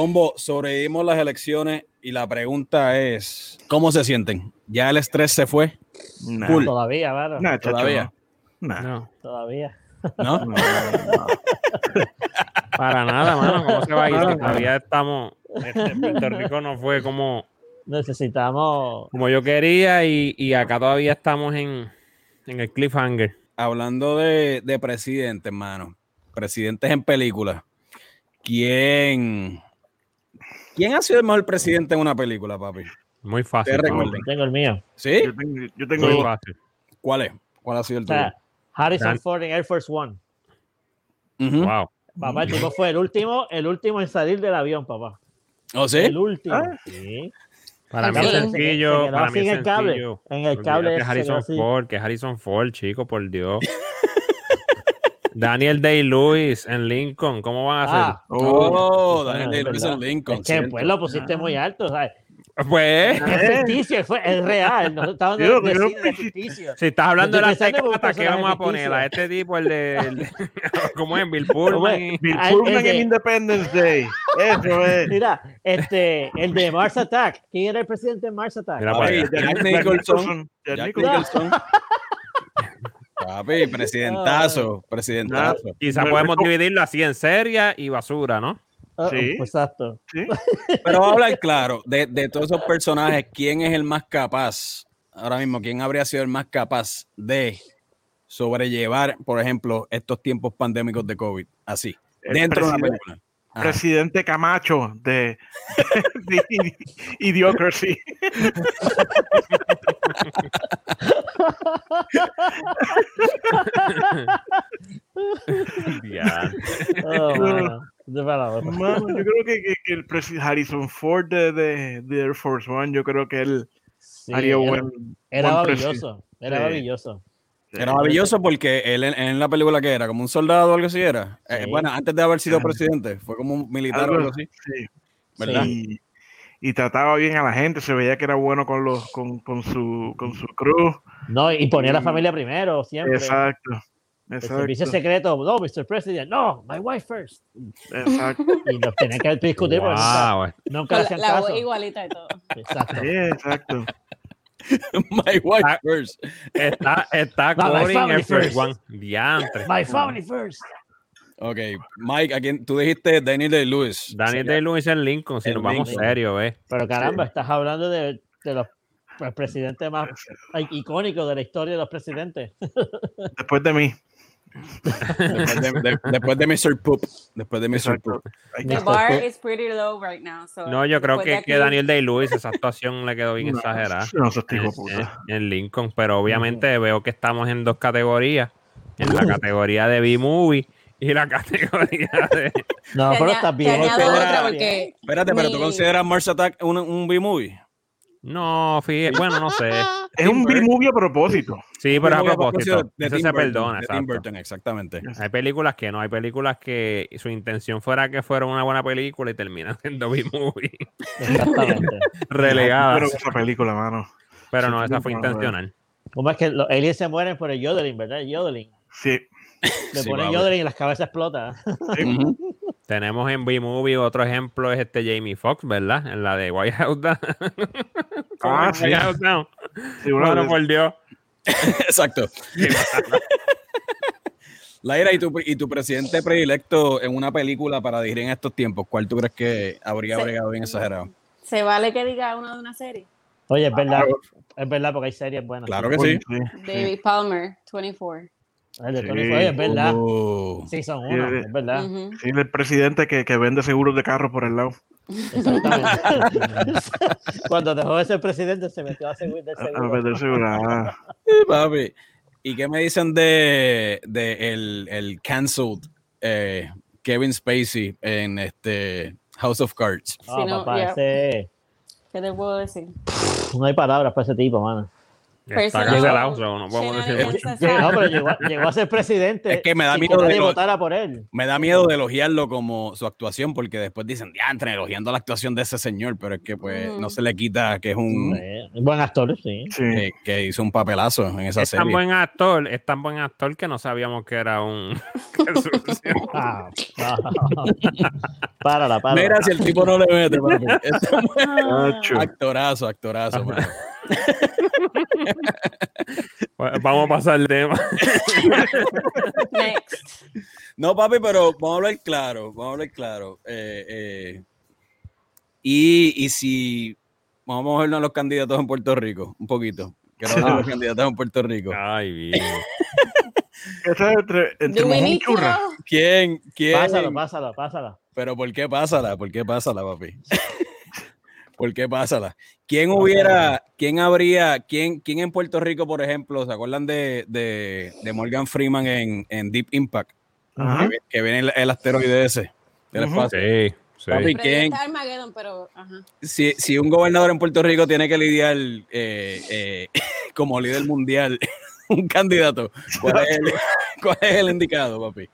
Combo, sobrevivimos las elecciones y la pregunta es, ¿cómo se sienten? ¿Ya el estrés se fue? Nah. Cool. Todavía, mano. Nah, Todavía. no. Nah. No, Todavía. ¿No? No, no, no. para nada, mano. ¿Cómo se va a ir? Todavía estamos. Este, Puerto Rico no fue como, Necesitamos. como yo quería y, y acá todavía estamos en, en el cliffhanger. Hablando de, de presidentes, hermano. Presidentes en películas. ¿Quién, ¿Quién ha sido el mejor presidente en una película, papi? Muy fácil. Recuerden. Tengo el mío. ¿Sí? Yo tengo, yo tengo Muy dos. fácil. ¿Cuál es? ¿Cuál ha sido el O tuyo? sea, Harrison Dan- Ford en Air Force One. Wow. Papá, el tipo fue el último, el último en salir del avión, papá. ¿Oh, sí? El último. Ah. Sí. Para mí es se- sencillo. para mí es en el cable. sencillo. En el cable Olvídate ese se Harrison. Ford, que Harrison Ford, chico, por Dios. Daniel Day-Lewis en Lincoln, ¿cómo van a hacer? Ah, Oh, Daniel Day-Lewis en Lincoln. Es que cierto. pues lo pusiste muy alto, ¿sabes? Pues, Es ficticio, fue, es real. No estamos hablando de, de ficticio. si estás hablando de la tecata, ¿qué vamos a poner? ficticio. A este tipo, el de. el de- ¿Cómo es? Bill ¿Cómo Pullman. Bill Ah, Pullman en Independence Day. Eso es. Mira, este, el de Mars Attack. ¿Quién era el presidente de Mars Attack? Mira. Jack Nicholson. Jack Nicholson. Papi, presidentazo, presidentazo. Quizá Pero- podemos dividirlo así en seria y basura, ¿no? Ah, Sí. Exacto. Sí. Pero hablar claro, de, de todos esos personajes, ¿quién es el más capaz? Ahora mismo, ¿quién habría sido el más capaz de sobrellevar, por ejemplo, estos tiempos pandémicos de COVID? Así, El dentro de una presidente- película. Ajá. Presidente Camacho de, de, de Idiocracy. Ya. Oh, mano. Mano, yo creo que, que- que el presidente Harrison Ford de, de, de Air Force One, yo creo que él Sí, haría era, buen. era buen maravilloso. Era Sí. maravilloso. Era maravilloso porque él en, en la película que era, como un soldado o algo así era. Eh, Sí. bueno, antes de haber sido Ah. presidente, fue como un militar o Algo- algo así, Sí. ¿verdad? Y, y trataba bien a la gente, se veía que era bueno con los con, con su con su cruz. No, y ponía a la familia primero, siempre. Exacto. El servicio Exacto. secreto, no, Mr. President, no, my wife first. Exacto. Y los tenían que discutir porque nunca, Wow. nunca le la, hacían la caso. igualita y todo. Exacto. Sí, exacto. My wife Ah. first. Está, está No, my family first. One. Diantre. My family first. Ok, Mike, ¿a quién? tú dijiste Daniel Day Lewis. Daniel Day-Lewis en Lincoln, si En nos vamos Lincoln. serios, ¿ves? Pero caramba, estás hablando de, de los el presidentes más icónicos de la historia de los presidentes. Después de mí. Después de, de- después de Mr. Poop. Después de Mr. Poop. The bar is pretty low right now. so No, yo creo que, que Daniel Day-Lewis, esa actuación le quedó bien No, exagerada. No, en, puta. en- en Lincoln, pero obviamente veo que estamos en dos categorías, en la categoría de B-Movie y la categoría de... No, pero está bien. porque Espérate, pero tú consideras Mars Attack un, un B-movie. No, fíjate, bueno, no sé. Es un B-movie a propósito. Sí, pero a propósito, de eso Tim se Burton, perdona, de Tim exacto. Burton, exactamente. Hay películas que no, hay películas que su intención fuera que fuera una buena película y terminan siendo B-movie Exactamente. Pero relegadas. esa película, mano. Pero no, esa fue intencional. Como es que los aliens se mueren por el yodeling, ¿verdad? El yodeling. Sí. Le Sí, ponen yodeling y las cabezas explotan. Tenemos en B-Movie otro ejemplo es este Jamie Foxx, ¿verdad? En la de White House Down. ¿Cómo Ah, sí. White House Down? Sí, Bueno, de- por Dios. Exacto. Laira, ¿y tu, ¿y tu presidente predilecto en una película para dirigir en estos tiempos? ¿Cuál tú crees que habría Sí. bregado bien exagerado? se vale que diga uno de una serie. Oye, es verdad. Es verdad porque hay series buenas. Claro que sí, David Palmer, 24. El de Sí. Tony Ford, Oye, es verdad. Oh. Sí, son uno, Sí. es verdad. Ujú. Sí, el presidente que, que vende seguros de carro por el lado. Exactamente. Cuando dejó de ser presidente se metió a seguir del A, a seguro. vender seguros. Ah, Sí, papi. ¿Y qué me dicen de, de el, el canceled eh, Kevin Spacey en este House of Cards? Ah, Sí, no, papá, yeah. ese- ¿Qué te puedo decir? no hay palabras para ese tipo, mano. Está Personal cancelado, no podemos decir mucho. aside. No, pero llegó, a- llegó a ser presidente. Es que me da miedo de votara por él. Me da miedo de elogiarlo como su actuación, porque después dicen, diantre, elogiando la actuación de ese señor, pero es que pues no se le quita que es un buen actor, sí. Que, que hizo un papelazo en esa Es tan serie. buen actor, es tan buen actor que no sabíamos que era un. Ah, párala, párala. Mira, si el tipo no le mete, actorazo, actorazo, mano. Pues, Vamos a pasar el tema. Next. No, papi, pero vamos a hablar claro, vamos a hablar claro. Eh, eh, y, y si vamos a vernos a los candidatos en Puerto Rico, un poquito. Quiero hablar de los candidatos en Puerto Rico. Ay, bien. Eso es entre, entre? ¿Quién? ¿Quién? Pásala, pásala, pásala. Pero ¿por qué pásala? ¿Por qué pásala, papi? ¿Por qué pásala? ¿Quién hubiera, quién habría, quién, quién en Puerto Rico, por ejemplo, se acuerdan de, de, de Morgan Freeman en, en Deep Impact? Ajá. Que, que viene el, el asteroide ese del espacio. Sí, sí. Papi, ¿quién? pero ajá. Si, si un gobernador en Puerto Rico tiene que lidiar eh, eh, como líder mundial, un candidato, ¿cuál es el, cuál es el indicado, papi?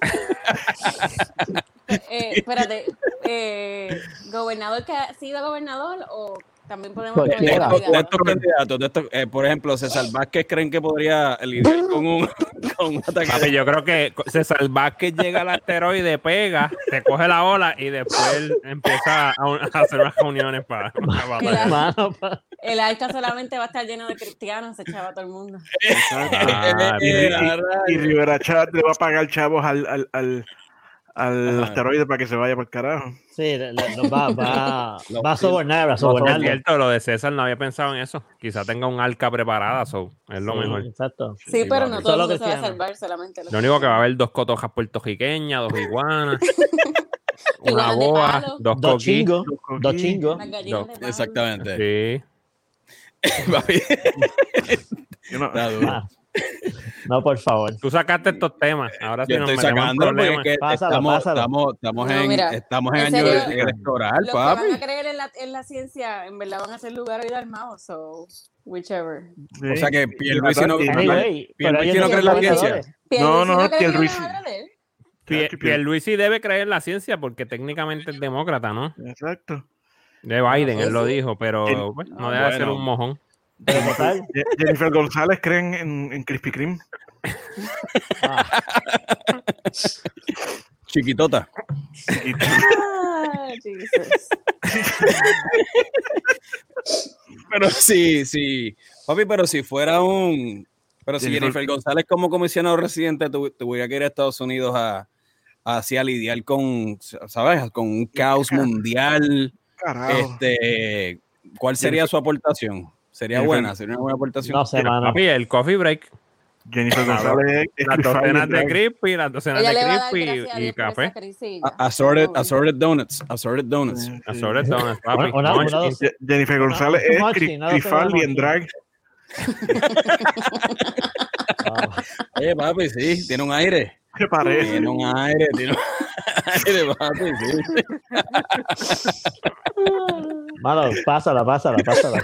Eh, espérate, eh, ¿gobernador que ha sido gobernador o también podemos. De poner estos, de estos candidatos, de estos, eh, por ejemplo, César Vázquez, ¿creen que podría lidiar con un, con un ataque? Papi, yo creo que César Vázquez llega al asteroide, pega, te coge la ola y después empieza a, un- a hacer unas reuniones para. Mano, El arca solamente va a estar lleno de cristianos, se echaba todo el mundo. Ah, Y, Eh, y- a y. Rivera Chat le va a pagar chavos al, al, al, al Ajá. asteroide para que se vaya por el carajo. Sí, le- va, va, Los va a sobornar, va a sobornarlo. cierto, lo de César no había pensado en eso. Quizá tenga un arca preparada, so, es lo Sí, mejor. Exacto. Sí, pero no todo el Solo mundo se va a salvar, solamente los Lo único que va a haber dos cotojas puertorriqueñas, dos iguanas, una boa, dos Dos chingos, dos chingos. No. Exactamente. Sí. Papi, no-. Ah, No, por favor. Tú sacaste estos temas. Ahora sí Yo nos estoy sacando porque es problemas. que Pásalo, estamos, pásalo. estamos, estamos No, en, mira, estamos en en año serio, electoral, Los que van papi. a creer en la, en la ciencia, en verdad van a ser lugar y armados, so whichever. Sí. O sea que Pierluisi no- Pierluisi ellos no cree en la ciencia. No, no, Pierluisi Pierluisi debe creer en la ciencia porque técnicamente es demócrata, ¿no? Exacto. De Biden, Sí, él lo sí. dijo, pero pues, no Ah, deja de ser un mojón. Jennifer González creen en, en Krispy Kreme. ah, Chiquitota. Ah, Jesus. Pero sí, sí. Papi, pero si fuera un. Pero si Jennifer- Jennifer González, como comisionado residente, tu- tuviera que ir a Estados Unidos a, a, así a lidiar con, ¿sabes? Con un caos mundial. Carajo. Este, ¿Cuál sería su aportación? ¿Sería Jennifer- buena? ¿Sería una buena aportación? no sé, mano. Papi, el coffee break. Jennifer González es Las docenas de crispy, las docenas de crispy y, y café. Assorted, assorted donuts. Assorted donuts. Sí, sí. Assorted donuts, papi. Una- una- una Jennifer González es Farley en drag. Oye, papi, sí, tiene un aire. ¿Qué parece? Tiene un aire, tiene un aire, papi, sí. Mano, pásala, pásala, pásala.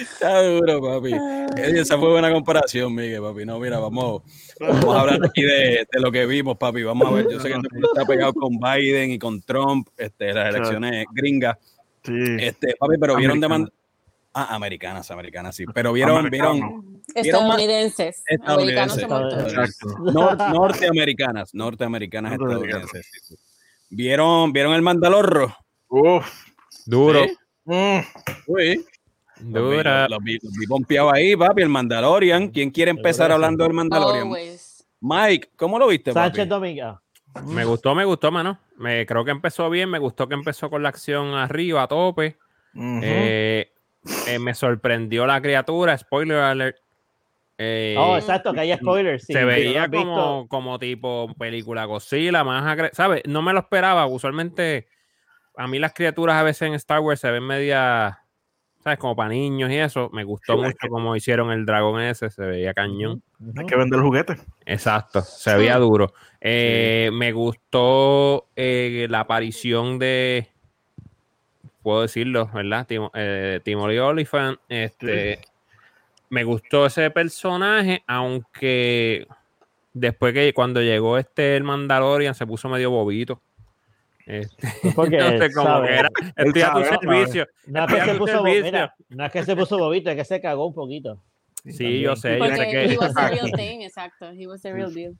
Está duro, papi. Eh, Esa fue buena comparación, Miguel, papi. No, mira, vamos, vamos a hablar aquí de, de lo que vimos, papi. Vamos a ver. Yo sé que todo el mundo está pegado con Biden y con Trump, este, las elecciones gringas. Sí. Este, papi, pero vieron demanda. Ah, americanas, americanas, sí. Pero vieron, Americanos. vieron. Estadounidenses. Estadounidenses. Nor- norteamericanas, norteamericanas estadounidenses. sí, sí. ¿Vieron, ¿Vieron el Mandalorro? Uf. Duro, Sí. Mm. Uy. Los vi- dura. Los vi, los vi pompeados ahí, papi, el Mandalorian. ¿Quién quiere empezar hablando del Mandalorian? Always. Mike, ¿cómo lo viste, papi? Sánchez Dominga. Me gustó, me gustó, mano. Me, creo que empezó bien, me gustó que empezó con la acción arriba, a tope. Eh, eh, me sorprendió la criatura, spoiler alert. Eh, Oh, exacto, que hay spoilers. sí, se veía como, como tipo película Godzilla, más ¿sabes? No me lo esperaba. Usualmente, a mí las criaturas a veces en Star Wars se ven media, ¿sabes? Como para niños y eso. Me gustó Sí, mucho que- como hicieron el dragón ese, se veía cañón. Hay que vender juguetes. Exacto, se veía duro. Eh, Me gustó eh, la aparición de. Puedo decirlo, ¿verdad? Tim, eh, Timothy Olyphant, este, me gustó ese personaje, aunque después que cuando llegó este el Mandalorian se puso medio bobito. Este, Porque, no sé cómo ¿sabes? que era. Estoy a tu sabe, servicio. No es, que se puso, bo- servicio. mira, no es que se puso bobito, es que se cagó un poquito. Sí, yo sé, yo sé he que. was the real thing, exacto. He was the real deal.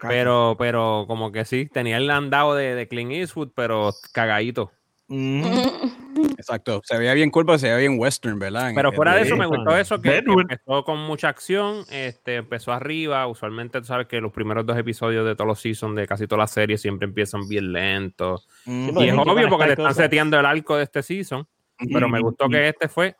Pero, pero como que sí, tenía el andado de, de Clint Eastwood, pero cagadito. Ujú. Exacto. Se veía bien cool, pero se veía bien western, ¿verdad? Pero fuera de eso, me gustó eso que, empezó con mucha acción, este, empezó arriba. Usualmente tú sabes que los primeros dos episodios de todos los seasons de casi todas las series siempre empiezan bien lentos. Porque Y es obvio porque te conectar están seteando el arco de este season, pero me gustó que este fue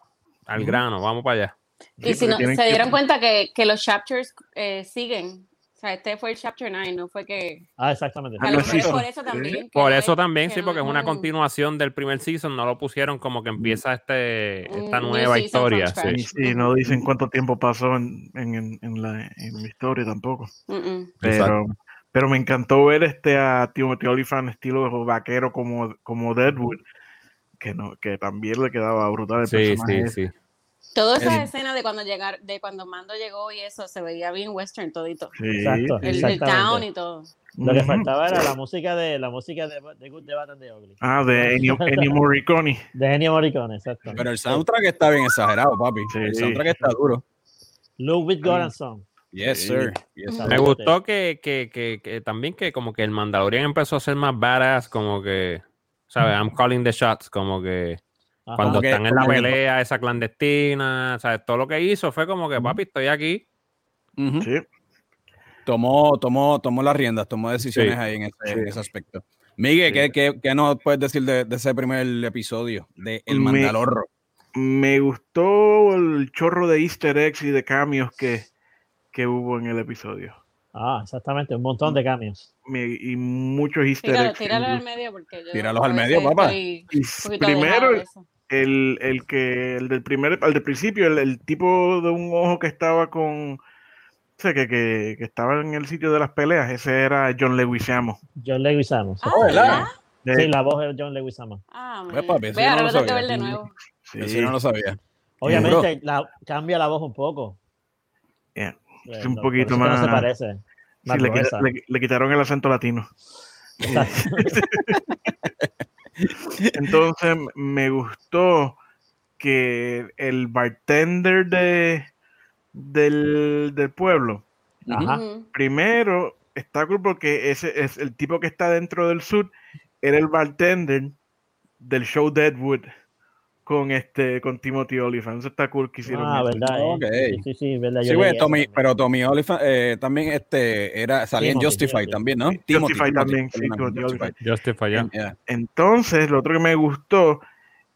al grano, vamos para allá. Y Sí, si no, se que- dieron cuenta que, que los chapters eh, siguen. O sea, este fue el chapter 9, no fue que. Ah, exactamente. A Ah, lo no, mejor sí, es por sí. eso también. Por eso es- también, sí, no porque es una un- continuación del primer season, no lo pusieron como que empieza este, esta new nueva historia. sí. Y no dicen cuánto tiempo pasó en, en, la, en la historia tampoco. Pero, pero me encantó ver este a Timothy Olyphant estilo vaquero como, como Deadwood, que no, que también le quedaba brutal el Sí, personaje. sí, sí. Toda esa Es- escena de cuando llegar, de cuando Mando llegó y eso se veía bien western todito. Sí, Exacto. El, town y todo. Lo que faltaba era la música de la música de, de Good, de and the Ugly. Ah, de Ennio, Ennio Morricone. De Ennio Morricone, exacto. Pero el soundtrack está bien exagerado, papi. El Sí. soundtrack está duro. Ludwig Göransson. Yes, Sí. sir. Yes, sir. Me gustó que, que, que, que también que como que el Mandalorian empezó a ser más badass, como que, ¿sabes? I'm calling the shots, como que Ajá. cuando están en la pelea esa clandestina, ¿sabes? Todo lo que hizo fue como que, papi, estoy aquí. Sí. Tomó, tomó, tomó las riendas, tomó decisiones Sí. ahí en ese, Sí. en ese aspecto. Miguel, Sí. ¿qué, qué, qué nos puedes decir de, de ese primer episodio de El Mandalorro? Me gustó el chorro de easter eggs y de cambios que, que hubo en el episodio. Ah, exactamente, un montón de cambios. Me- y muchos easter Tíralo, eggs. tíralo al medio porque yo. Tíralos al medio, papá. Y primero. El, el que el del primer, el del principio, el, el tipo de un ojo que estaba con, o sea, que, que, que estaba en el sitio de las peleas, ese era John Leguizamo. John Leguizamo. sí. Ah, ¿verdad? Sí, la voz de John Leguizamo. Ah, eso Ve, yo no ahora lo tengo de nuevo. sí, sí no lo sabía. Obviamente la, cambia la voz un poco. yeah. Es un no, poquito eso que No se más- parece. Sí, Más le, quita- gruesa. le- le quitaron el acento latino. Entonces me gustó que el bartender de, del, del pueblo, Ajá. Primero está cool porque ese es el tipo que está dentro del sur, era el bartender del show Deadwood con este con Timothy Olyphant. Eso está cool que hicieron. Ah, eso. verdad. eh. Ok. Sí, sí, sí, verdad. yo Sí, eso Tommy, pero Tommy Oliphant eh, también este, era, salía en Timothy, Justify Timothy. también, ¿no? Justify también, sí, Timothy Justify. Olyphant. Justify, ya. Yeah. Entonces, lo otro que me gustó,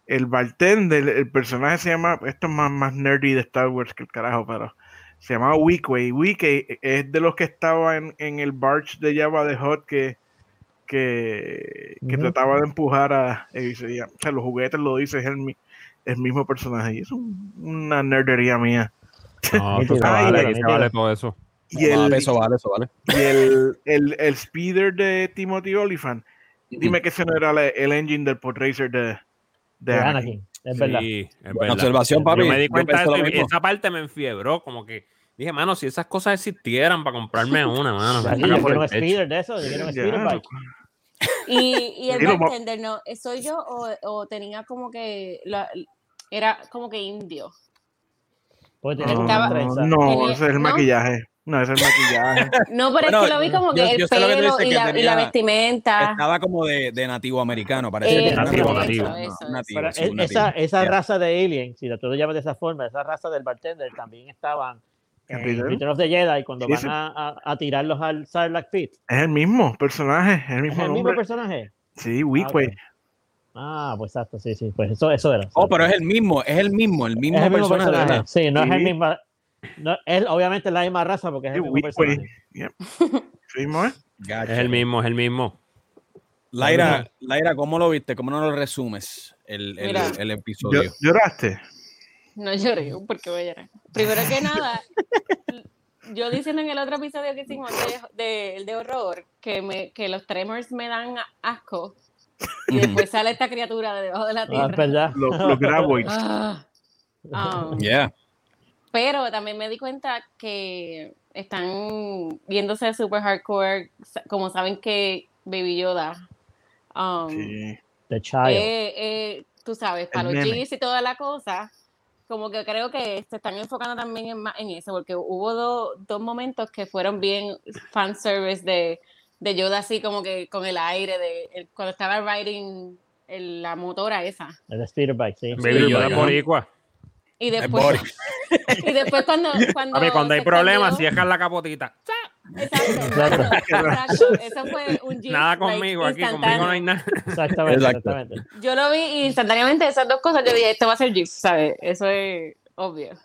el bartender, el personaje se llama, esto es más, más nerdy de Star Wars que el carajo, pero se llamaba Weekway. Weekway es de los que estaba en, en el barge de Java de Hot que, que, que trataba de empujar a, eh, y se llama- o sea, los juguetes lo dice, es el, el mismo personaje. Y es un- una nerdería mía. No, eso vale, vale todo eso. Y Vale, el, eso vale, eso vale. y el, el, el speeder de Timothy Olyphant, dime que ese no era la- el engine del podracer de, de De Anakin. Anakin, es verdad. Sí, es verdad. observación, papi. Yo me di cuenta de eso esa parte me enfiebró, como que dije, mano, si esas cosas existieran para comprarme una, mano. saca yo quiero un speeder de eso, yo quiero un speeder no. bike. Y, y el bartender, ¿no? ¿Soy yo o, o tenía como que. la- era como que indio? No, Estaba- no, Tenía- ese es el ¿no? maquillaje. No, ese es el maquillaje. No, pero Bueno, es que lo vi como que yo- el yo que pelo dices, y que la, y la vestimenta. Estaba como de, de nativo americano, parece. Eh, que nativo, nativo, no, Eso, nativo, Pero sí, esa, nativo. esa Ya. raza de alien, si tú lo llamas de esa forma, esa raza del bartender también estaban en Return? Return of the Jedi cuando Sí, van sí. a, a, tirarlos al Sarlacc Pit. Es el mismo personaje, es el ¿Es mismo el mismo personaje? Sí, Weekway. Ah. Ah, pues exacto, sí, sí, pues eso, eso era. Oh, pero es el mismo, es el mismo, el mismo, Es el mismo personaje, personaje. Sí, no es el mismo. No, es obviamente la misma raza porque es el Sí, mismo personaje. ¿eh? Es el mismo, es el mismo. Laira, Laira, ¿cómo lo viste? ¿Cómo no lo resumes el, el, episodio? ¿Lloraste? No lloré, porque voy a llorar. Primero que nada, yo diciendo en el otro episodio que hicimos de, de, el de horror que, me, que los tremors me dan asco. Y después sale esta criatura de debajo de la Ah, tierra. verdad. Los, los graboids. Ah. Um, Yeah. Pero también me di cuenta que están viéndose super hardcore, como saben que Baby Yoda, um, Sí. The Child. eh, eh, tú sabes, para los y toda la cosa, como que creo que se están enfocando también en, en eso, porque hubo do- dos momentos que fueron bien fanservice de, de Yoda así como que con el aire, de el- cuando estaba riding el- la motora esa. El speeder bike, sí. Baby Yoda Ajá. boricua. Y Es después, y después cuando, cuando, A mí, cuando hay problemas, cambió- cierran la capotita. Exacto, exacto, exacto. Eso fue un gif, Nada like, conmigo, aquí conmigo no hay nada. Exactamente, Exacto. exactamente. Yo lo vi y instantáneamente esas dos cosas, yo dije, esto va a ser GIF, ¿sabes? Eso es obvio.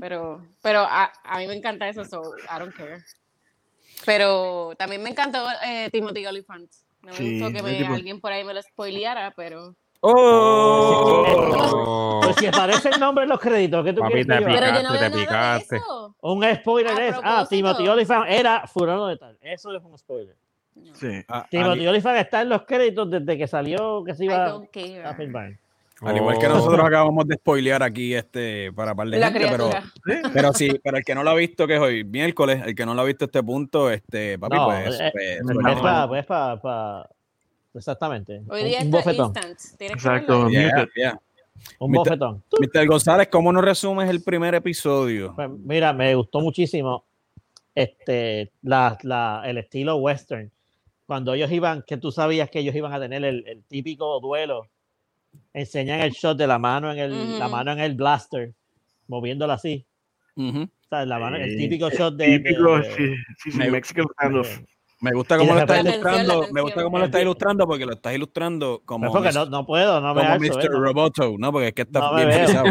Pero, pero a, a mí me encanta eso, so I don't care. Pero también me encantó eh, Timothy Olyphant. No me Sí, gustó que me- tipo- alguien por ahí me lo spoileara, pero... Oh. Pues si aparece el nombre en los créditos, ¿qué tú Papi, quieres te picaste, no te picaste. Un spoiler A es, ah. Timothy Olyphant era fulano de tal. Eso es un spoiler. Sí. A- Timothy Olyphant está en los créditos desde que salió que se I iba don't care. a filmar. al igual que Oh. nosotros acabamos de spoilear aquí este para par de La gente, pero, pero sí, para el que no lo ha visto, que es hoy miércoles, el que no lo ha visto a este punto, este, papi, No, pues, eh, pues, no, pues, Es para, pues para, para- exactamente. Hoy un, día un está bofetón. Exacto. yeah, yeah. Un Mr. bofetón. Mr. González, ¿cómo nos resumes el primer episodio? Pues mira, me gustó muchísimo este, la, la- el estilo western. Cuando ellos iban, que tú sabías que ellos iban a tener el, el típico duelo, enseñan el shot de la mano en el, la mano en el blaster, moviéndola así. Ujú. O sea, la mano, el típico shot de, de- Típico, de- sí, sí, sí, Me- Mexican standoff. Me gusta cómo lo estás ilustrando, me gusta cómo lo estás ilustrando porque lo estás ilustrando como, Pues porque Mr. no, no puedo, no me como alzo, Mr. Roboto, ¿no? Porque es que está No bien frisado.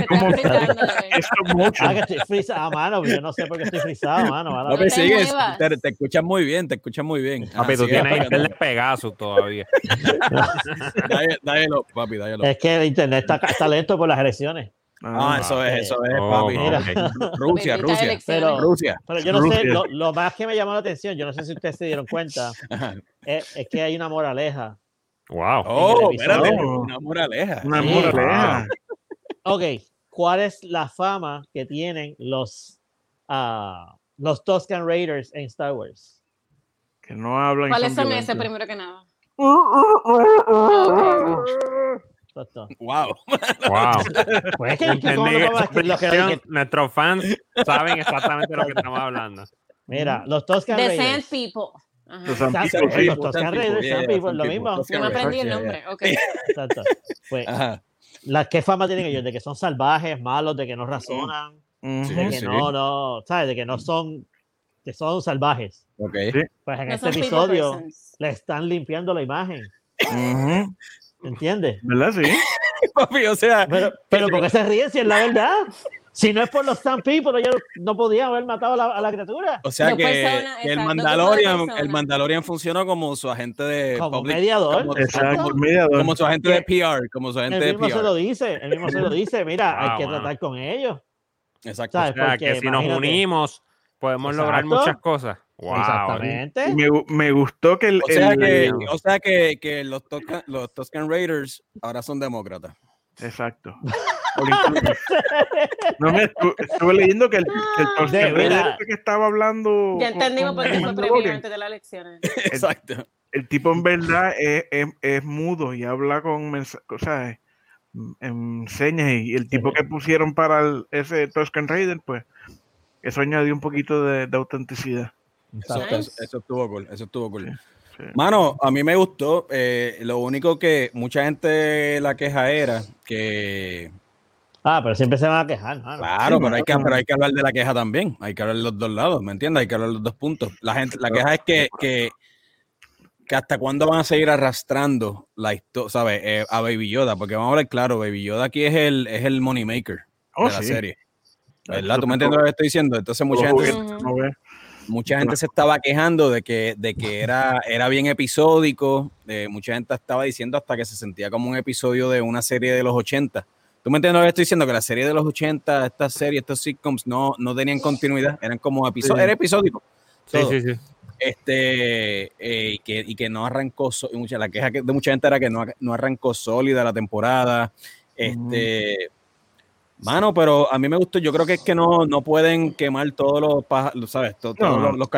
Ah, que estoy frisado, ah, mano, yo no sé por qué estoy frisado, mano. mano. No te me sigues, te, te escuchas muy bien, te escuchas muy bien. Papi, Ah, tú tienes internet Pegasus todavía. Dale- papi, dáelo. Es que el internet está, está lento por las elecciones. Ah, Ah, eso es, eso es, Oh, papi. mira. Rusia, Rusia. Pero- Rusia. Pero yo no sé, Rusia. lo, lo más que me llamó la atención, yo no sé si ustedes se dieron cuenta, es, es que hay una moraleja. Wow. Oh, espérate, una moraleja. Una Sí. moraleja. Ok, ¿cuál es la fama que tienen los, ah, los Tuscan Raiders en Star Wars? Que no hablan. ¿Cuáles son primero que nada? Exacto. Wow. Wow. Pues es que, que ¿cómo Entendí lo que- lo que- Nuestros fans saben exactamente lo que estamos hablando. Mira, los Tuscan The Sand. People. Ajá. Exacto, People, sí. los Tuscan Raiders, San People, lo mismo. No me aprendí el nombre. Ok. Exacto. Pues, Ajá. la, ¿qué fama tienen ellos? De que son salvajes, malos, de que no razonan. Sí, de que sí. no, no, ¿sabes? De que no son, que son salvajes. Ok. Pues en No este episodio le están limpiando la imagen, Ujú. ¿Entiendes? ¿Verdad? Sí. Papi, o sea, Pero, pero ¿por qué se ríen si es la verdad? Si no es por los Sand People, ellos no podían haber matado a la, a la criatura. o sea Dos que personas, el exacto, Mandalorian, el Mandalorian funcionó como su agente de Como public- mediador. como, Exacto. El mediador. como su agente de PR, como su agente Él de mismo se lo PR. dice, él mismo se lo dice, mira, hay Wow, que tratar con ellos. Exacto. O sea, Porque que si nos unimos, podemos lograr muchas cosas. Wow. Exactamente. Me, me gustó que el. O sea el- que, o sea que, que los, Tuscan, los Tuscan Raiders ahora son demócratas. Exacto. No me estu- estuve leyendo que el, que el veras. este que estaba hablando. Ya entendimos por qué fue antes de las elecciones. Exacto. El tipo en verdad es, es, es mudo y habla con mensajes, o sea, en señas. Y el tipo que pusieron para el- ese Tusken Raider, pues, eso añadió un poquito de, de autenticidad. Eso, Exacto. eso- eso estuvo cool. Eso estuvo cool. sí. Mano, a mí me gustó. eh, lo único que mucha gente la queja era que. Ah, pero siempre se van a quejar, mano. Claro, Sí, pero hay, que, pero hay que hablar de la queja también. Hay que hablar de los dos lados, ¿me entiendes? Hay que hablar de los dos puntos. La gente, la queja es que, que, que hasta cuándo van a seguir arrastrando la historia, ¿sabes? Eh, a Baby Yoda, porque vamos a hablar claro, Baby Yoda aquí es el, es el money maker Oh, de la sí. serie. ¿Verdad? ¿Tú me entiendes lo que estoy diciendo? Entonces mucha gente, mucha gente se estaba quejando de que, de que era, era bien episódico. eh, mucha gente estaba diciendo hasta que se sentía como un episodio de una serie de los 80. ¿Tú me entiendes lo que estoy diciendo? Que la serie de los 80, estas series, estos sitcoms, no, no tenían continuidad. Eran como episodios. Sí. Era episódico. Sí, todo. sí, sí. Este, eh, y, que, y que no arrancó, so- y mucha, la queja que- de mucha gente era que no, no arrancó sólida la temporada. Este, mano, pero a mí me gustó, yo creo que es que no, no pueden quemar todos los, lo ¿sabes? To- Todos, No. los,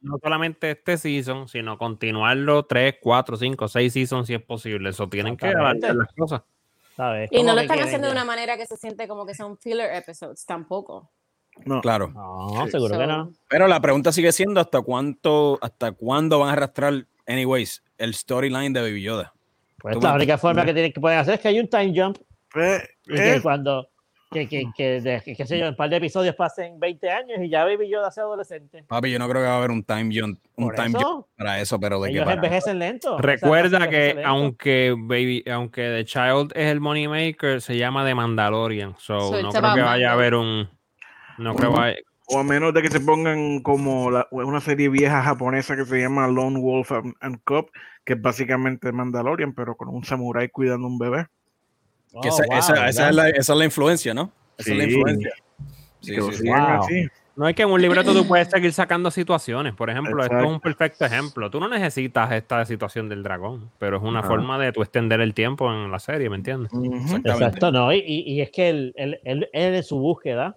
no solamente este season, sino continuarlo 3, 4, 5, 6 seasons si es posible. Eso tienen que adaptar las cosas. ¿sabes? Y no lo están haciendo de una manera que se siente como que son filler episodes tampoco. No. Claro. No, Sí. seguro So, que no. Pero la pregunta sigue siendo hasta cuánto, hasta cuándo van a arrastrar, anyways, el storyline de Baby Yoda. Pues la única forma que, tienen, que pueden hacer es que hay un time jump Pues, y que eh, cuando, que, que, que, de- que, qué sé yo, un par de episodios pasen 20 años y ya Baby Yoda sea adolescente. Papi, yo no creo que va a haber un time jump, un time eso, jump para eso, pero de ellos para. envejecen lento. Recuerda Esa raza que lento. aunque Baby, aunque The Child es el moneymaker, se llama The Mandalorian. So, So no creo que vaya a Mando. haber un. No creo que vaya. o a menos de que se pongan como la- una serie vieja japonesa que se llama Lone Wolf and, and Cub, que es básicamente Mandalorian, pero con un samurái cuidando un bebé. Oh, esa, wow, esa- es la, esa es la influencia, ¿no? Esa es la influencia. Y Sí, que lo sí, sí. sigan Wow. así. No es que en un libreto tú puedes seguir sacando situaciones. Por ejemplo, esto es un perfecto ejemplo. Tú no necesitas esta situación del dragón, pero es una Ajá. forma de tú extender el tiempo en la serie, ¿me entiendes? Exacto, no. Y, y, es que él, él, él, él en su búsqueda,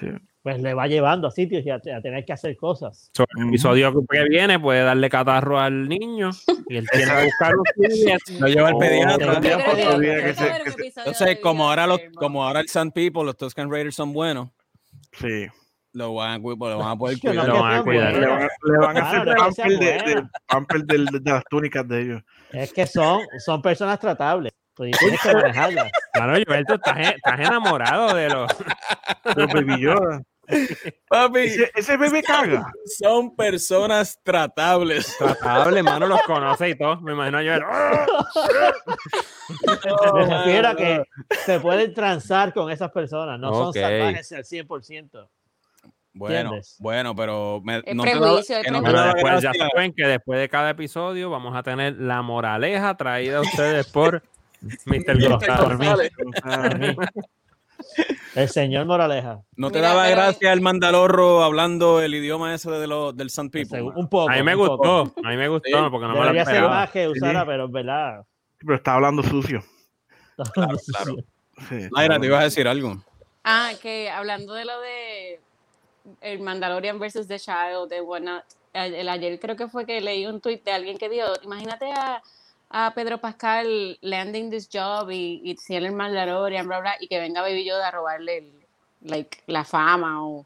Sí. Pues le va llevando a sitios y a, a tener que hacer cosas. So, el episodio que viene puede darle catarro al niño y él tiene que buscar un. Lo lleva al Oh, pediatra. Entonces, como ahora, los, como ahora el Sun People, los Tuscan Raiders son buenos, Sí. lo van a, cu- lo van a poder no, cuidar. Lo van a cuidar. Le van a, le van a Claro, hacer no pamper, de, de, buena. pamper del- de las túnicas de ellos. Es que son, son personas tratables. Pues, tienes que manejarlas. Mano, Gilberto, estás, estás enamorado de los. Los Baby Yoda. Papi, Ese, ese bebé caga. son personas tratables. tratables, mano, los conoce y todo. Me imagino yo. Me refiero a que se pueden transar con esas personas, no Ok. son salvajes al 100%. Bueno, ¿Entiendes? bueno, pero me, no te es que no. Pero después ya saben que después de cada episodio vamos a tener la moraleja traída a ustedes por Mr. González. El señor Moraleja. ¿No te Mira, daba pero- gracia el mandalorro hablando el idioma ese de los, del Sun People? Segu- mano? Un poco. A mí me un poco. gustó, a mí me gustó, Sí. porque no me Debería ser esperaba. más que usara, Sí. pero es verdad. Pero está hablando sucio. Claro, claro. Sí, Mayra, te ibas a decir algo. Ah, que hablando de lo de el Mandalorian versus The Child, de whatnot, el, el ayer creo que fue que leí un tweet de alguien que dijo, imagínate a, a Pedro Pascal landing this job y, y ser el Mandalorian, bla, bla, y que venga Baby Yoda a robarle el, like, la fama o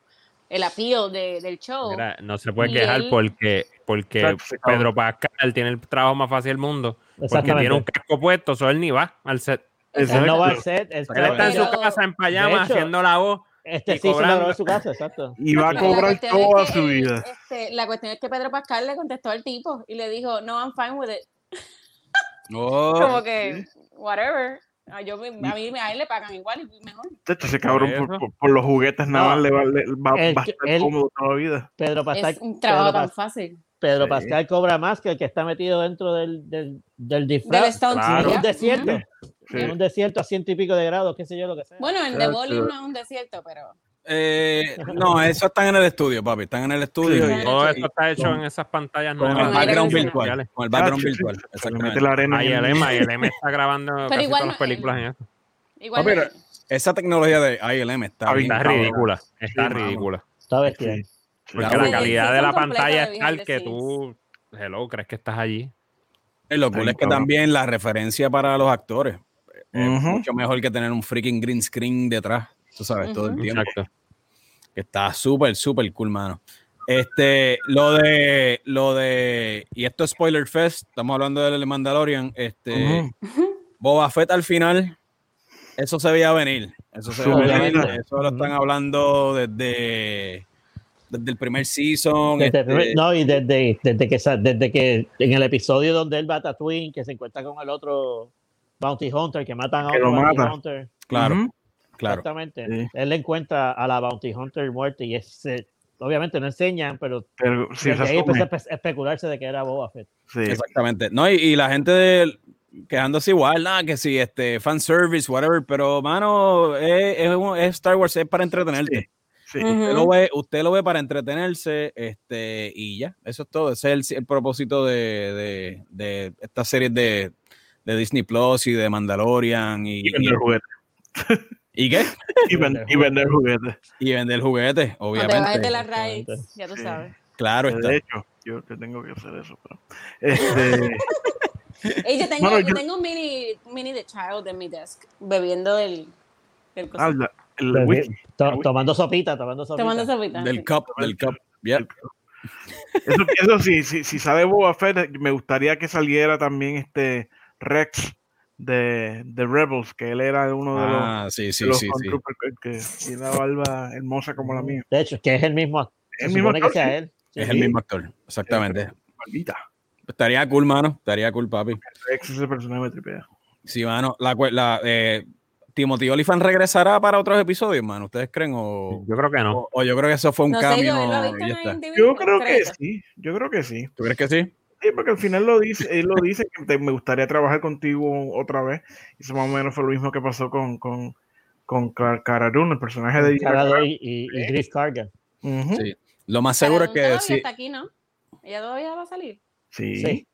el appeal de- del show. Mira, no se puede Y quejar él- porque, porque. Pedro Pascal tiene el trabajo más fácil del mundo. Porque tiene un casco puesto, so él ni va al set. Él no va al set. Él Él está en su casa en pajama De hecho- haciendo la voz. este y sí se cobrando. logró en su casa, exacto. Y va a cobrar es toda que su él, vida. este, la cuestión es que Pedro Pascal le contestó al tipo y le dijo, no, I'm fine with it. No, Como que, whatever. A, yo, me- a mí a él le pagan igual y mejor. Ese cabrón Por por, por- los juguetes nada No. más le va, le va- El va a estar él- cómodo toda la vida. Pedro Pascal, Es un trabajo Pedro, tan fácil. Pedro Sí. Pascal cobra más que el que está metido dentro del, del, del Del disfraz. Stone Claro. en un desierto. Sí. En un desierto a ciento y pico de grados, qué sé yo lo que sea. Bueno, en The Exacto. Bowling no es un desierto, pero eh, no, eso están en el estudio, papi. Están en el estudio Sí. y- Todo esto está hecho en esas pantallas el nuevas. Con aire background acondicionado. virtual. Con el background virtual. Exactamente. la arena el el- el Emma está grabando casi igual todas las películas en eso. igual. Papi, no- pero- Esa tecnología de ILM está Está bien. Está ridícula, está Sí, ridícula. Está bestia. Porque Claro. la calidad sí, de la pantalla es tal que tú, hello, crees que estás allí. Y lo Está cool es que también la referencia para los actores es Ujú. mucho mejor que tener un freaking green screen detrás, tú sabes, todo el tiempo. Exacto. Que está súper, súper cool, mano. Este, lo de, lo de, y esto es Spoiler Fest, estamos hablando del Mandalorian, este. Boba Fett al final, eso se veía venir, eso se veía venir, eso lo están hablando desde, desde el primer season. Desde- este, no, y desde, desde, que, desde que en el episodio donde él va a Tatooine, que se encuentra con el otro Bounty Hunter, que matan a otro Bounty mata. Hunter. claro. Claro. Exactamente. Sí. Él le encuentra a la Bounty Hunter muerta y es, eh, obviamente no enseñan, pero Pero sí, desde ahí empezó a espe- especularse de que era Boba Fett. Sí. Exactamente. No, y, y la gente de- quejándose igual, nada, que si este fanservice, whatever, pero mano, es, es Star Wars, es para entretenerte. Sí. Usted, lo ve, usted lo ve para entretenerse este, y ya, eso es todo. Ese es el, el propósito de, de, de estas series de, de Disney Plus y de Mandalorian y, Y juguetes. y, ¿y qué? Y, ven- y vender juguetes. Y vender juguetes, No te obviamente. de las raíces, Obviamente. ya tú Sí. sabes. Claro está. De hecho, yo que tengo que hacer eso. Pero, este, Ey, yo tengo, Bueno, yo yo- tengo un mini, mini de child en mi desk, bebiendo el, el ah, la- el whisky. to- tomando sopita, tomando sopita. Tomando sopita. Del sí. cup, del cup. Yep. Eso, eso sí, si, si sale Boba Fett, me gustaría que saliera también este Rex de, de Rebels, que él era uno de los, Ah, sí, de sí, los sí, sí. Stormtroopers que, que tiene la barba hermosa como la mía. De hecho, que es el mismo. El mismo que actor, sea sí. él. Sí. Es el mismo actor, exactamente. Maldita. Estaría cool, mano. Estaría cool, papi. Ese personaje me tripea. Sí, mano. La, la, eh, Timothy Olyphant regresará para otros episodios, mano. ¿Ustedes creen? O, Yo creo que no. o, o yo creo que eso fue un No sé, cambio. yo ya está. creo que sí, yo creo que sí. ¿Tú crees que sí? Sí, porque al final lo dice, él lo dice que te- me gustaría trabajar contigo otra vez. Y eso más o menos fue lo mismo que pasó con, con, con Dune, el personaje de Cara y, y, y Chris Cargan. Sí. Lo más seguro es que sí. está aquí, ¿no? Ella todavía va a salir. Sí, Sí.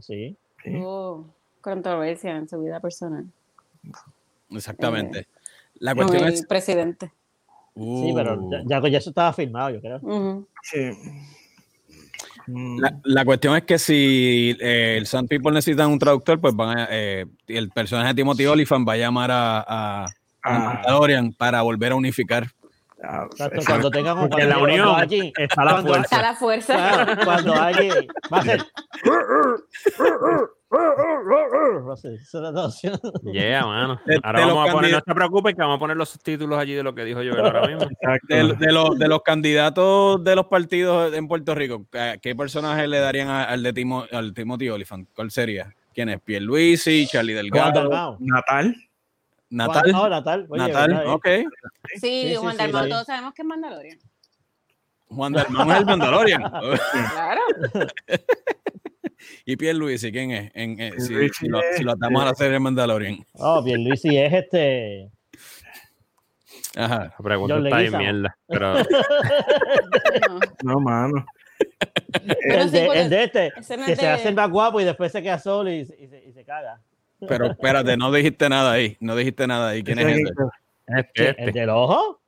Sí. sí. Hubo controversia en su vida personal. Exactamente. La Con cuestión el es. presidente. Sí, pero Uh, ya, ya- ya eso estaba filmado, yo creo. Sí. Mm, la, la cuestión es que si eh, el Sun People necesitan un traductor, pues van a, eh, el personaje de Timothy Olyphant va a llamar a, a, a ah, Mandalorian para volver a unificar. Exacto, cuando tengamos Porque en la unión allí- está la cuando- fuerza. Está la fuerza. Claro, cuando alguien va a ser. Yeah, mano. Ahora de vamos a poner, no se preocupen que vamos a poner los subtítulos allí de lo que dijo Joel ahora mismo. De, de los, de los candidatos de los partidos en Puerto Rico, ¿a ¿qué personaje le darían al de Timo, al Timothy Olyphant? ¿Cuál sería? ¿Quién es? Pierluisi, Charlie Delgado. Natal. Natal. No, Natal. Oye, Natal, ¿verdad? ok. Sí, sí, Juan sí, Dalmau, sí. todos sabemos que es Mandalorian. Juan Dalmau es el Mandalorian. Claro. ¿Y Pierluisi quién es? En, eh, si, Pierluisi si lo, si lo atamos a la serie Mandalorian. Oh, bien, Luis, y es este. Ajá. La pregunta está Leguizamo. mierda. Pero No. No, mano. El, de, el de este, que se de- hace el más guapo y después se queda solo y, se- y se, y se caga. Pero espérate, no dijiste nada ahí. No dijiste nada ahí. ¿Quién es Ese este, ¿El este. del ojo?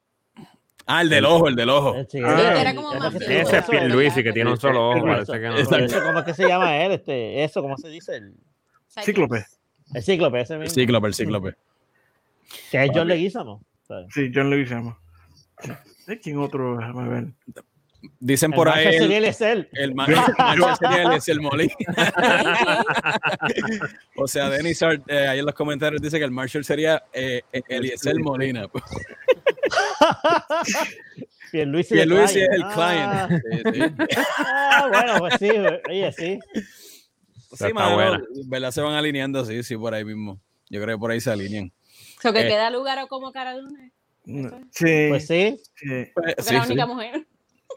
Ah, el del ojo, el del ojo. Sí, era como Ese más es Eso, Pierluisi que tiene un solo ojo. Eso, Parece que no. exacto. Eso, ¿Cómo es que se llama él? Este, eso, ¿cómo se dice? El, Cíclope. el cíclope, ese El mismo. cíclope, el cíclope. Que es John Leguizamo. Sí, John llama. ¿De quién otro? Déjame ver. Dicen el por ahí. El, es él. el Marshall sería el, el Molina. O sea, Denis Art, eh, ahí en los comentarios dice que el Marshall sería eh, Eliezer Molina. Pierluisi el Luis es el Ah, client. Sí, sí. ah, bueno, pues sí, oye, sí. Sí, Está mano, buena. ¿verdad? Se van alineando, sí, sí, por ahí mismo. Yo creo que por ahí se alinean. So que Eh. queda lugar o como cara de una. Sí, Pues sí. sí. Pues, sí, la sí. única mujer.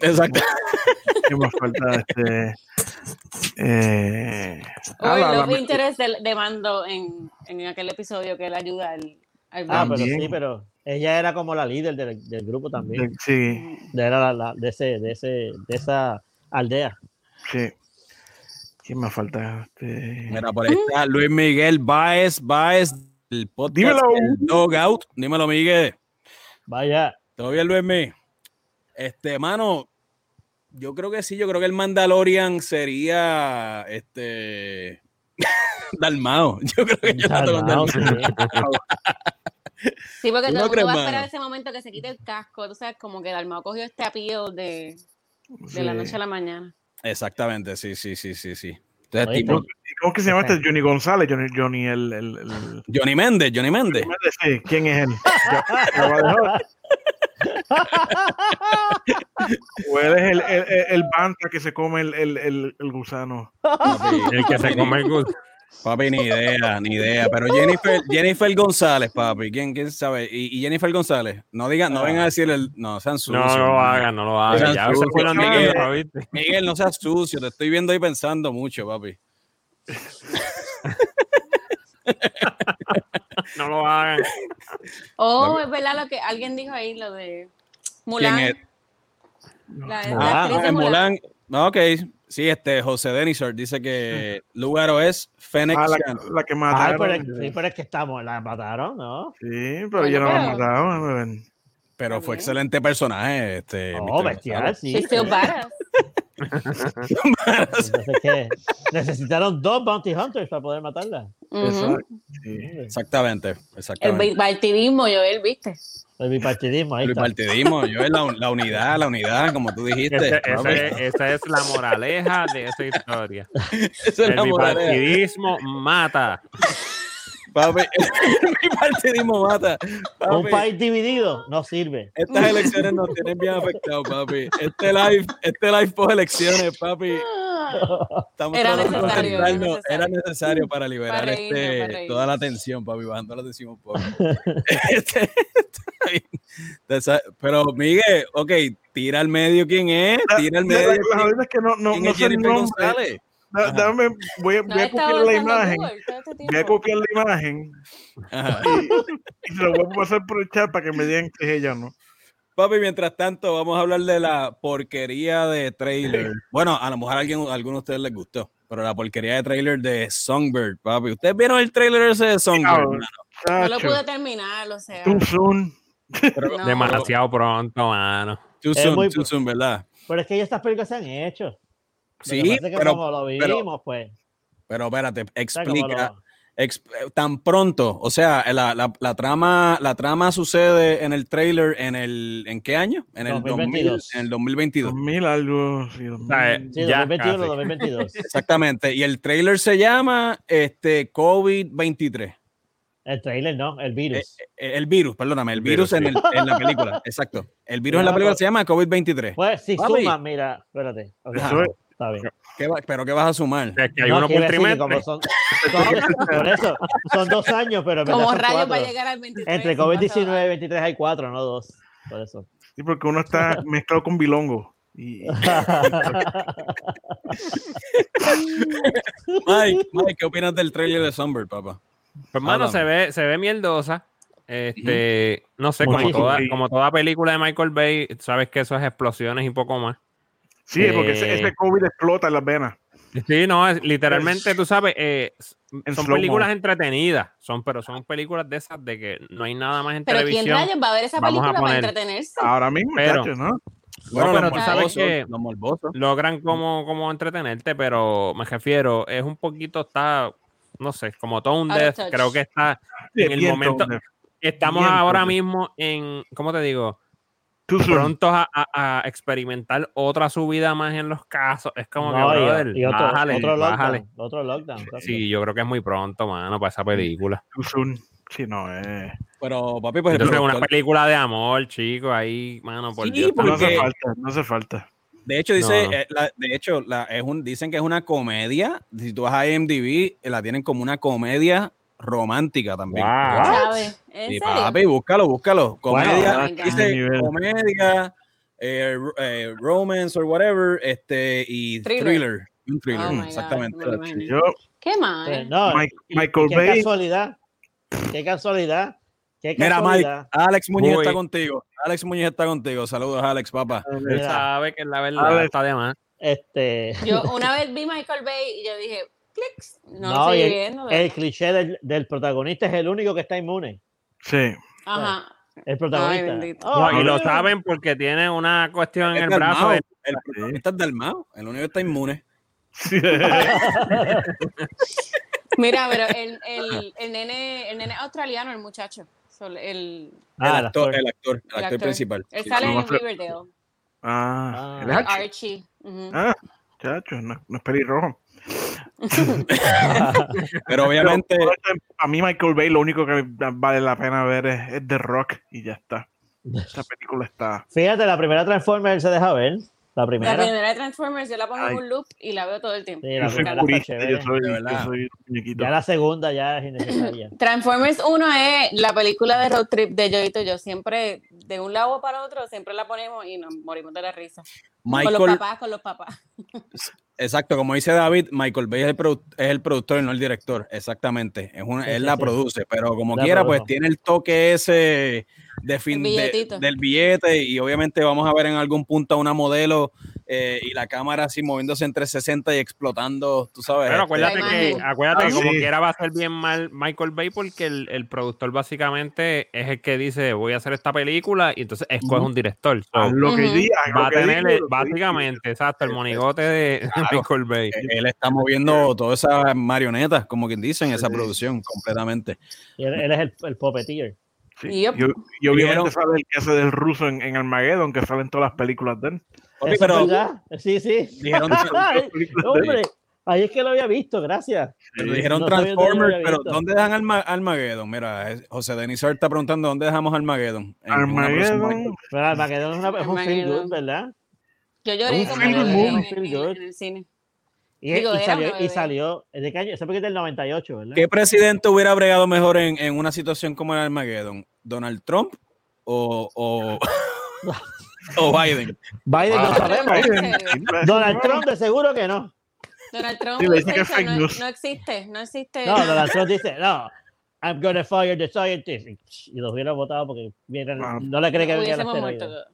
Exacto. ¿Qué más falta? Este, eh, O ah, el la- love la- interest de, de Mando en, en aquel episodio que él ayuda al, al Ah, pero sí, pero ella era como la líder del, del grupo también. de- sí, De, era la, la- de, ese, de, ese, de esa aldea. sí. ¿Quién más falta? Este, Mira, por ahí está Luis Miguel Baez, Baez, el podcast Dímelo. El Dog Out. Dímelo, Miguel. Vaya. ¿Todo bien, Luis Miguel? Este, mano, yo creo que sí, yo creo que el Mandalorian sería este Dalmao. Yo creo que yo trato con Dalmau. sí. Sí, porque ¿Tú todo no el mundo va a esperar ese momento que se quite el casco. Tú sabes, como que Dalmao cogió este apío de, de la noche a la mañana. Exactamente, sí, sí, sí, sí, sí. Entonces, Oye, tipo, ¿Y ¿Cómo que se llama este? Johnny González, Johnny, Johnny el, el, el- Johnny Méndez, Johnny Méndez. Sí, ¿Quién es él? ¿O él es el, el, el, el banta que se come el, el, el, el gusano? Papi, El que se come el gusto. papi, ni idea, ni idea. Pero Jennifer, Jennifer González, papi, ¿quién, quién sabe? Y, y Jennifer González, no digan, no vengan a decir el, no, sean sucios. No lo mano. hagan, no lo hagan. Ya sucios. Miguel. Miguel, no seas sucio, te estoy viendo ahí pensando mucho, papi. No lo hagan. Oh, es verdad lo que alguien dijo ahí, lo de Mulan. es? La, la Ah, actriz de En Mulan. Mulan. No, ok. Sí, este José Denisor dice que Lugaro es Fennec Ah, la, la que Ay, mataron. pero, es- sí, pero es que estamos, la mataron, ¿no? Sí, pero Bueno, ya no la pero- mataron. Pero fue excelente personaje. Este, Oh, bestial, sí. She's still sí. badass. Entonces, ¿qué? Necesitaron dos bounty hunters para poder matarla. Sí. Exactamente, El exactamente. bipartidismo, Joel, ¿viste? El bipartidismo, ahí El está. partidismo, yo es la, la unidad, la unidad, como tú dijiste. Ese- esa es la moraleja de esa historia. Esa es El la moraleja. bipartidismo mata. Papi, el bipartidismo mata. Un país dividido no sirve. Estas elecciones nos tienen bien afectados, papi. Este live, este live post elecciones, papi. Estamos Era tratando de necesario, era necesario. Era necesario para liberar Para reírnos, este, para toda la tensión, papi, bajando la tensión un poco. Este, Pero, Miguel, ok, tira al medio quién es, tira al La- medio la- La quién, verdad es que no, no, no sé el Jennifer nombre. González. Da- dame, voy, a- No voy a estaba copiar la imagen. Google este Voy a copiar la imagen Ajá. y se lo voy a pasar por el chat para que me digan que es ella, ¿no? Papi, mientras tanto, vamos a hablar de la porquería de trailer. Bueno, a lo mejor a alguien, a alguno de ustedes les gustó, pero la porquería de trailer de Songbird, papi. ¿Ustedes vieron el trailer ese de Songbird? Hermano? No lo pude terminar, o sea. too soon. Pero- no. Demasiado pronto, mano. Too soon, muy- too soon, ¿verdad? Pero es que ya estas películas se han hecho. Que Sí, pasa es que pero, como lo pero- pues. pero espérate, o sea, como explica. tan pronto, o sea, la, la- la trama, la trama sucede en el trailer en el, ¿en qué año? En el 2022. 2000, en el 2022. 2000 algo. Sí, 2000. O sea, eh, Sí, ya 2021, casi. 2022. Exactamente. Y el trailer se llama este COVID-23. El trailer no, el virus. Eh, El virus, perdóname, el virus, virus, en, el- en la película, exacto. El virus en la película se llama COVID-23. Pues si Papi. suma, mira, espérate. Está bien. ¿Qué va- ¿Pero qué vas a sumar? Es que hay No, uno quiere por trimestre. como son, son- por eso, son dos años, pero Como rayos cuatro. va a llegar al 23. Entre sí, pasa COVID-19 y nada. 23 hay cuatro, no dos. Por eso. Sí, porque uno está mezclado con bilongo. Y, Mike, Mike, ¿qué opinas del trailer de Sunbird, papá? Pues, mano, Háblame. se ve, se ve mierdosa. Este, no sé, como toda, como toda película de Michael Bay, sabes que eso es explosiones y poco más. Sí, porque ese, Eh, ese COVID explota en las venas. Sí, no, es, literalmente, tú sabes, eh, son películas entretenidas, son, pero son películas de esas de que no hay nada más en Pero ¿quién televisión. rayos va a ver esa película para entretenerse? Ahora mismo, Pero- chacho, ¿no? Bueno, pero tú sabes que-. Logran como, como entretenerte, pero me refiero, es un poquito, está, no sé, como todo un Out of death, creo que está Sí, en el momento, tone estamos bien ahora tone. mismo en, ¿cómo te digo? Prontos a, a- a experimentar otra subida más en los casos. Es como No, que, brother, y, otro, bájale, otro bájale. lockdown. Otro lockdown. Sí, yo creo que es muy pronto, mano, para esa película. Too soon. Sí, no, eh. Pero, papi, pues Entonces, una película de amor, chicos, ahí, mano, por Sí, Dios. porque- No hace falta, no hace falta. de hecho, dice, No. eh, la- de hecho, la, es un, dicen que es una comedia. Si tú vas a IMDb, eh, la tienen como una comedia romántica también. Wow. ¿Sabes? ¿En Sí, serio? papi, búscalo, búscalo. Comedia, dice comedia, eh, eh, romance or whatever, este, y Thriller. thriller. Un thriller, Oh God, exactamente. Qué mal. Eh, no, Mike- y- y Michael qué Bay. casualidad. Qué casualidad. Qué Mira, Mike. Alex Muñiz Uy. está contigo. Alex Muñiz está contigo. Saludos, Alex, papá. Él Mira. sabe que la verdad Alex. está de más. Este, Yo una vez vi Michael Bay y yo dije, clics. No, y el, viendo. el cliché del, del protagonista es el único que está inmune. sí. Ajá. El protagonista. Oh, No, y lo saben porque tiene una cuestión en el brazo. de- El protagonista es Dalmao. El único que está inmune. Sí. Mira, pero el, el, el, nene, el nene australiano, el muchacho. El, Ah, el, actor, el actor, el el actor actor. principal. Él Sí, sale no en. Riverdale. Ah, Ah. ¿él es Archie? Ah, chacho, no, no es pelirrojo. Pero obviamente, Pero, a mí Michael Bay lo único que vale la pena ver es, es The Rock y ya está. Esa película está. Fíjate, la primera Transformer se deja ver. La La primera. primera de Transformers yo la pongo Ay. en un loop y la veo todo el tiempo. Sí, Yo la soy primera está purista, yo soy, yo soy. Ya la segunda ya es innecesaria. Transformers 1 es la película de road trip de Joyito Yo. Siempre, de un lado para otro, siempre la ponemos y nos morimos de la risa. Con los Michael, papás, con los papás. Exacto, como dice David, Michael Bay es el, produ- es el productor y no el director. Exactamente. Es una, Sí, él sí, la sí. produce, pero como La quiera, pues produjo. tiene el toque ese de fin de- del billete y obviamente vamos a ver en algún punto a una modelo eh, y la cámara así moviéndose entre 60 y explotando, tú sabes. Pero este, acuérdate que, acuérdate Ah, que como sí. quiera va a ser bien mal Michael Bay porque el, el productor básicamente es el que dice voy a hacer esta película y entonces escoge Ujú. un director. So, Haz lo que diga, va lo a que tener básicamente, exacto, el monigote de, de Michael Bay. eh, él está moviendo todas esas marionetas, como quien dicen, esa Sí. producción completamente. Y él, él es el, el puppeteer. Sí. Yep. Y, y obviamente sale el que hace del ruso en, en Armageddon, que salen todas las películas de él. Pero. Sí, sí. dijeron, Ay, hombre, ahí es que lo había visto, gracias. pero dijeron No Transformers, pero. ¿dónde dejan Arma- Armageddon? Mira, José Denizar está preguntando dónde dejamos Armageddon. Armageddon, Pero Armageddon es, una, es un good, ¿verdad? Yo lloré Un como en, en- good. en el cine. Y, Digo, y salió, y salió, ¿de qué año? Ese porque es del 98, ¿verdad? ¿Qué presidente hubiera bregado mejor en, en una situación como el Armageddon? ¿Donald Trump o, o, o Biden? Biden no sabemos. Biden, Donald. Trump de seguro que no. Donald Trump Sí, dice no, no existe, no existe. No, Donald Trump dice, no, I'm gonna fire the scientist. Y los hubiera votado porque no le cree que asteroide. muerto.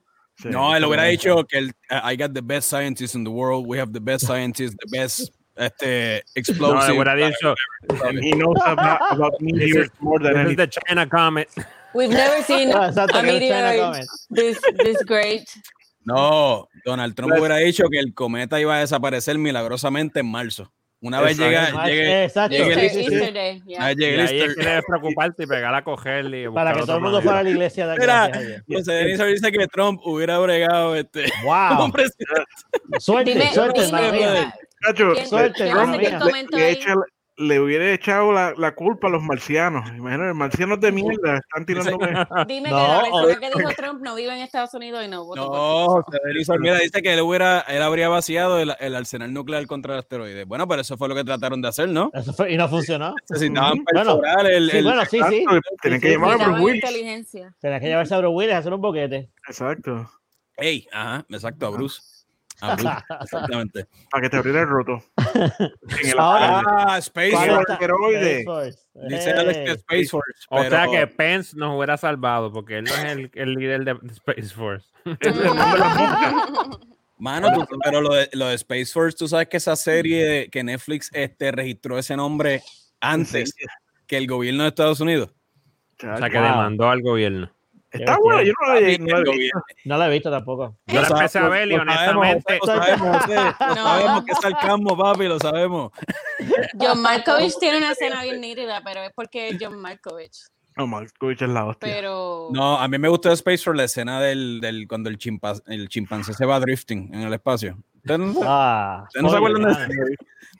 Sí, No, él hubiera dicho que el, I got the best scientists in the world. We have the best scientists, the best este, No, explosive. le hubiera dicho, he knows about, about meteors more than this is anything. the China Comet. We've never seen a meteor Comet. this, this great. No, Donald Trump Pues- hubiera dicho que el cometa iba a desaparecer milagrosamente en marzo. Una vez Exacto. llega, March- llegue, Exacto. llegue el Easter. Easter yeah. ahí que preocuparte y pegar a cogerle. y Para que todo el mundo fuera a la iglesia de aquí. Mira. José Denis dice que Trump hubiera bregado este, Wow. como presidente. Suerte, Dime, suerte. ¿quién- Cacho, quién- Suerte, le, hubiera echado la, la culpa a los marcianos. Imagínate, los marcianos de mierda están tirando. Dime No, que la persona que dijo Trump no vive en Estados Unidos y no votó No, por José mira, dice que él, hubiera, él habría vaciado el, el arsenal nuclear contra el asteroide. Bueno, pero eso fue lo que trataron de hacer, ¿no? Eso fue- y no funcionó. Necesitaban. Bueno, perforar el, Sí, el- bueno, sí, sí. Tienen Sí, que sí, llamar a Bruce Willis. Tenés que llevarse a Bruce Willis a hacer un boquete. Exacto. Ey, ajá, exacto, a Bruce. Exactamente. Para que te abriera el roto. En el Ahora- Ah, Space ¿Cuál Force. Space Force. Dice Alex que Space Force. O sea que Pence nos hubiera salvado porque él no es el, el líder de Space Force. Mano, tú- pero lo de, lo de Space Force, tú sabes que esa serie que Netflix este, registró ese nombre antes que el gobierno de Estados Unidos. O sea que demandó al gobierno. Está bueno, yo no la he, no la he visto. No la he visto tampoco. Yo la empecé a sabemos, ver y lo sabemos, honestamente. José, Lo sabemos, José, lo No. sabemos que es sarcasmo, papi, lo sabemos. John Malkovich tiene una escena bien nítida, pero es porque es John No, Malkovich es la hostia. Pero No, a mí me gustó de Space Force la escena del, del cuando el, chimpa- el chimpancé se va drifting en el espacio. ¿Ustedes no, Ah, no se acuerdan de?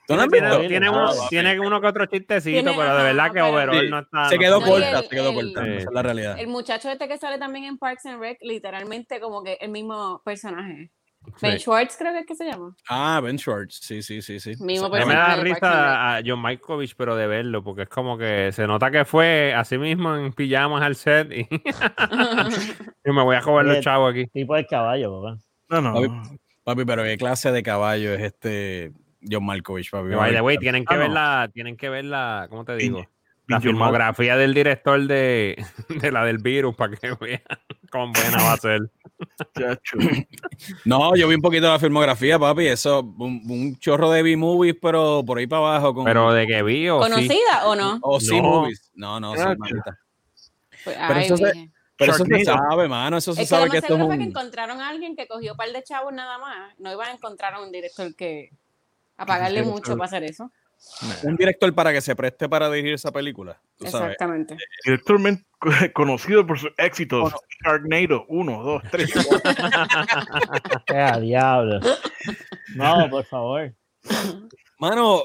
¿Tú no has Tiene, visto? tiene Ah, uno, tiene uno que otro chistecito, Tiene- pero de verdad que overall Sí, no está. Se quedó No, corta, el- se quedó el- corta. Esa es la realidad. el muchacho este que sale también en Parks and Rec, literalmente como que el mismo personaje. Sí. Ben Schwartz creo que es que se llama. Ah, Ben Schwartz, sí, sí, sí, sí. Mismo me da de risa a John Malkovich, pero de verlo, porque es como que se nota que fue así mismo en pijamas al set y, y me voy a joder los chavos aquí. Tipo el caballo, papá. No, no. Papi, Papi, pero qué clase de caballo es este John Malkovich, papi. By the way, tienen que Ah, ver no. la, tienen que ver la, ¿cómo te digo? La filmografía del director de, de la del virus para que vean cómo buena va a ser. No, yo vi un poquito la filmografía, papi. Eso, un, un chorro de B-movies, pero por ahí para abajo. Con, Pero de que vi o sí. ¿Conocida o no? O No. C-movies. No, no, sí. Pues, Pero ay, eso se- virgen. Pero eso se Sharknado. sabe, mano. Eso se Es sabe que esto es seguro fue que un, encontraron a alguien que cogió un par de chavos nada más. No iban a encontrar a un director que a pagarle Sí, mucho sí. para hacer eso. Un director para que se preste para dirigir esa película. Tú sabes. Exactamente. Director men- conocido por sus éxitos. Sharknado 1, 2, 3. ¡Qué a diablo! No, por favor. Mano,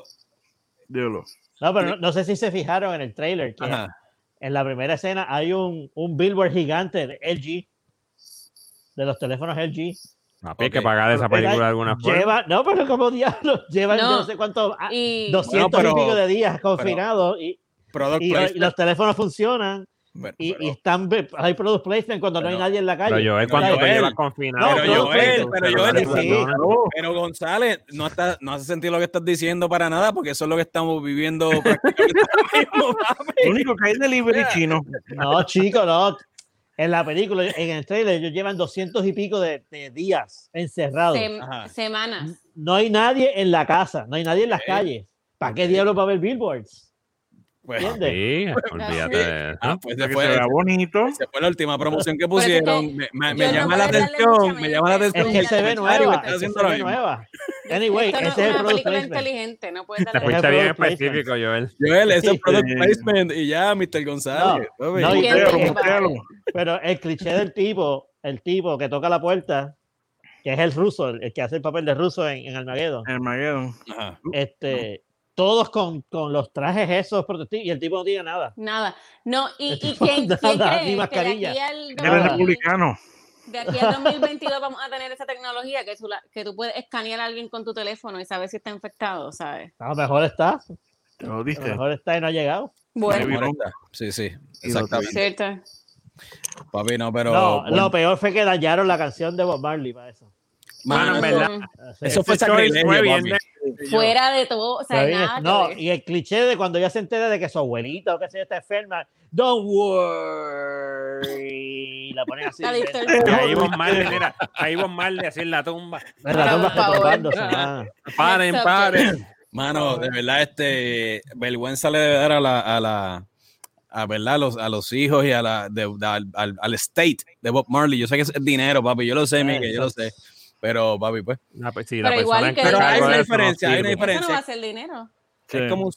Dígalo. No, pero no, no sé si se fijaron en el trailer que ajá. en la primera escena hay un, un billboard gigante de LG, de los teléfonos LG. Papi, hay que pagar esa película de alguna forma. Lleva, no, pero como diablo, llevan No. yo no sé cuánto, ah, Y 200 Bueno, pero- y pico de días confinados y, Product y- y placement. los teléfonos funcionan Bueno, y, pero- y están, hay product placement cuando no hay Pero- nadie en la calle. Pero Joel, ¿cuánto Pero te llevas confinado? no, pero Joel, pero Joel, sí, sí. Pero González, no, está, no hace sentido lo que estás diciendo para nada, porque eso es lo que estamos viviendo prácticamente ahora mismo. Lo único que hay delivery chino. No, chico, no. En la película, en el trailer, ellos llevan 200 y pico de, de días encerrados. Sem- Ajá. semanas. No hay nadie en la casa, no hay nadie en las calles. ¿Para qué diablos va a haber billboards? Pues. Sí, olvídate de eso. ah, pues se vea bonito. esa fue la última promoción que Pero es que pusieron. me me- me no llama puedo la atención, me llama la mente. Es atención. que se ve nueva, está es que haciendo se ve nueva. Anyway, Esto no ese es una product película inteligente, no puedes Se darle es bien específico, Joel. Joel, ese es product placement y ya, Mr. González. no, y- ¿Quién Mutealo, te mutealo. vale? Pero el cliché del tipo, el tipo que toca la puerta, que es el ruso, el, que hace el papel de ruso en, en Armageddon, Armageddon. Ajá. este, todos con, con los trajes esos protectivos y el tipo no tiene nada. Nada. No, y, y Esto quién, nada, quién ni cree que de mascarilla. aquí al republicano. de aquí al 2022 vamos a tener esa tecnología que tú, la- que tú puedes escanear a alguien con tu teléfono y saber si está infectado, ¿sabes? A lo mejor está, Lo a lo diste. mejor está y no ha llegado. Bueno. Sí, sí, exactamente. cierto. Papi, no, pero. no, bueno, lo peor fue que dañaron la canción de Bob Marley para eso. Mano, en Eso- verdad. Eso es. fue sacrilegio, de- Fuera de todo, o sea, Está nada no, y el cliché de cuando ella se entera de que su abuelita o que sea está enferma, don't worry, y la ponen así. De- ahí Bob Marley, mira, ahí Bob Marley así en la tumba. de la tumba retrocándose, ah. Paren, paren. Mano, de verdad, este, vergüenza le debe dar a la, a la, a verdad, a los, a los hijos y a la, de- de- al, al- al estate de Bob Marley. Yo sé que es dinero, papi, yo lo sé, Eh, Miguel, yo lo sé. Pero, papi, pues. Ah, pues sí, la Pero igual persona que- en Pero hay una diferencia, hay una diferencia. Eso no va a ser dinero. Sí. Es como,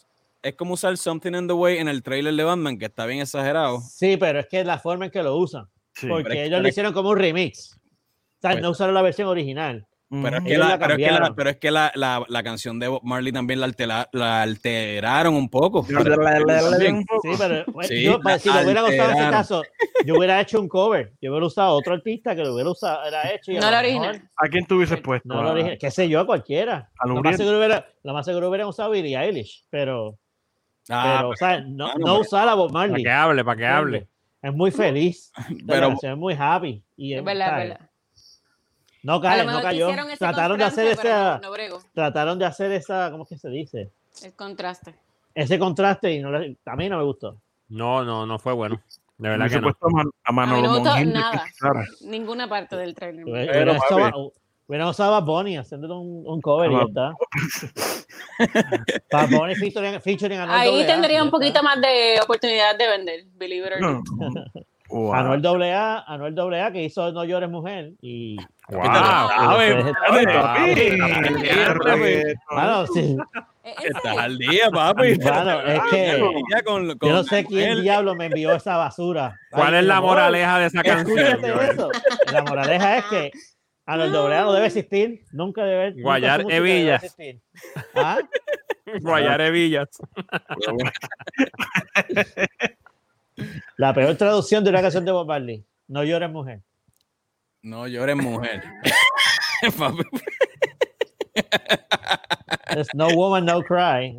es como usar Something in the Way en el trailer de Batman, que está bien exagerado. Sí, pero es que es la forma en que lo usan, Sí. porque ellos lo hicieron como un remix. O sea, Pues- no usaron la versión original. Pero es que, la, la pero es que, la, pero es que la, la, la canción de Bob Marley también la, altera- la alteraron un poco. La- la- la- la- la- También. un poco. Sí, pero bueno, Sí, yo, pues, la si lo hubieran usado en ese alteraron. caso, yo hubiera hecho un cover. Yo hubiera usado otro artista que lo hubiera usado, era hecho. y No la original. ¿A quién tú hubieses puesto? No, lo ¿A- original. Qué sé yo, a cualquiera. a Lo más, seguro hubiera, lo más seguro hubieran usado Billie Eilish, pero, Ah, pero o sea, no, no pero- usar a Bob Para Marley. que hable, para que hable. Es muy feliz. pero la es muy happy. Y Es verdad, verdad. No cae, no cayó. Trataron de hacer esa, no, no trataron de hacer esa, ¿cómo es que se dice? El contraste. Ese contraste y no le- a mí no me gustó. No, no, no fue bueno. De verdad Hubiese que no. puesto a, Man- a A no gustó nada. Ninguna parte del trailer. me Hubiera- Pero, hubiera papi. usado- Hubieran usado a Bad Bunny haciendo un, un cover y ya está. Bad Bunny featuring, featuring Ahí tendría un poquito más de oportunidad de vender, believe it or No. not. Wow. Anuel AA, Anuel AA que hizo No llores mujer y Wow. Estás al día, papi. Mano, es que Ya con- yo con no sé quién Anuel. diablo me envió esa basura. ¿Cuál Ay, es la amor, moraleja de esa canción? Eso. La moraleja es que Anuel AA no debe existir, nunca debe nunca Guayar su música debe. ¿Ah? Guayare Villas. La peor traducción de una canción de Bob Marley. No llores mujer. No llores, mujer. No woman, no cry.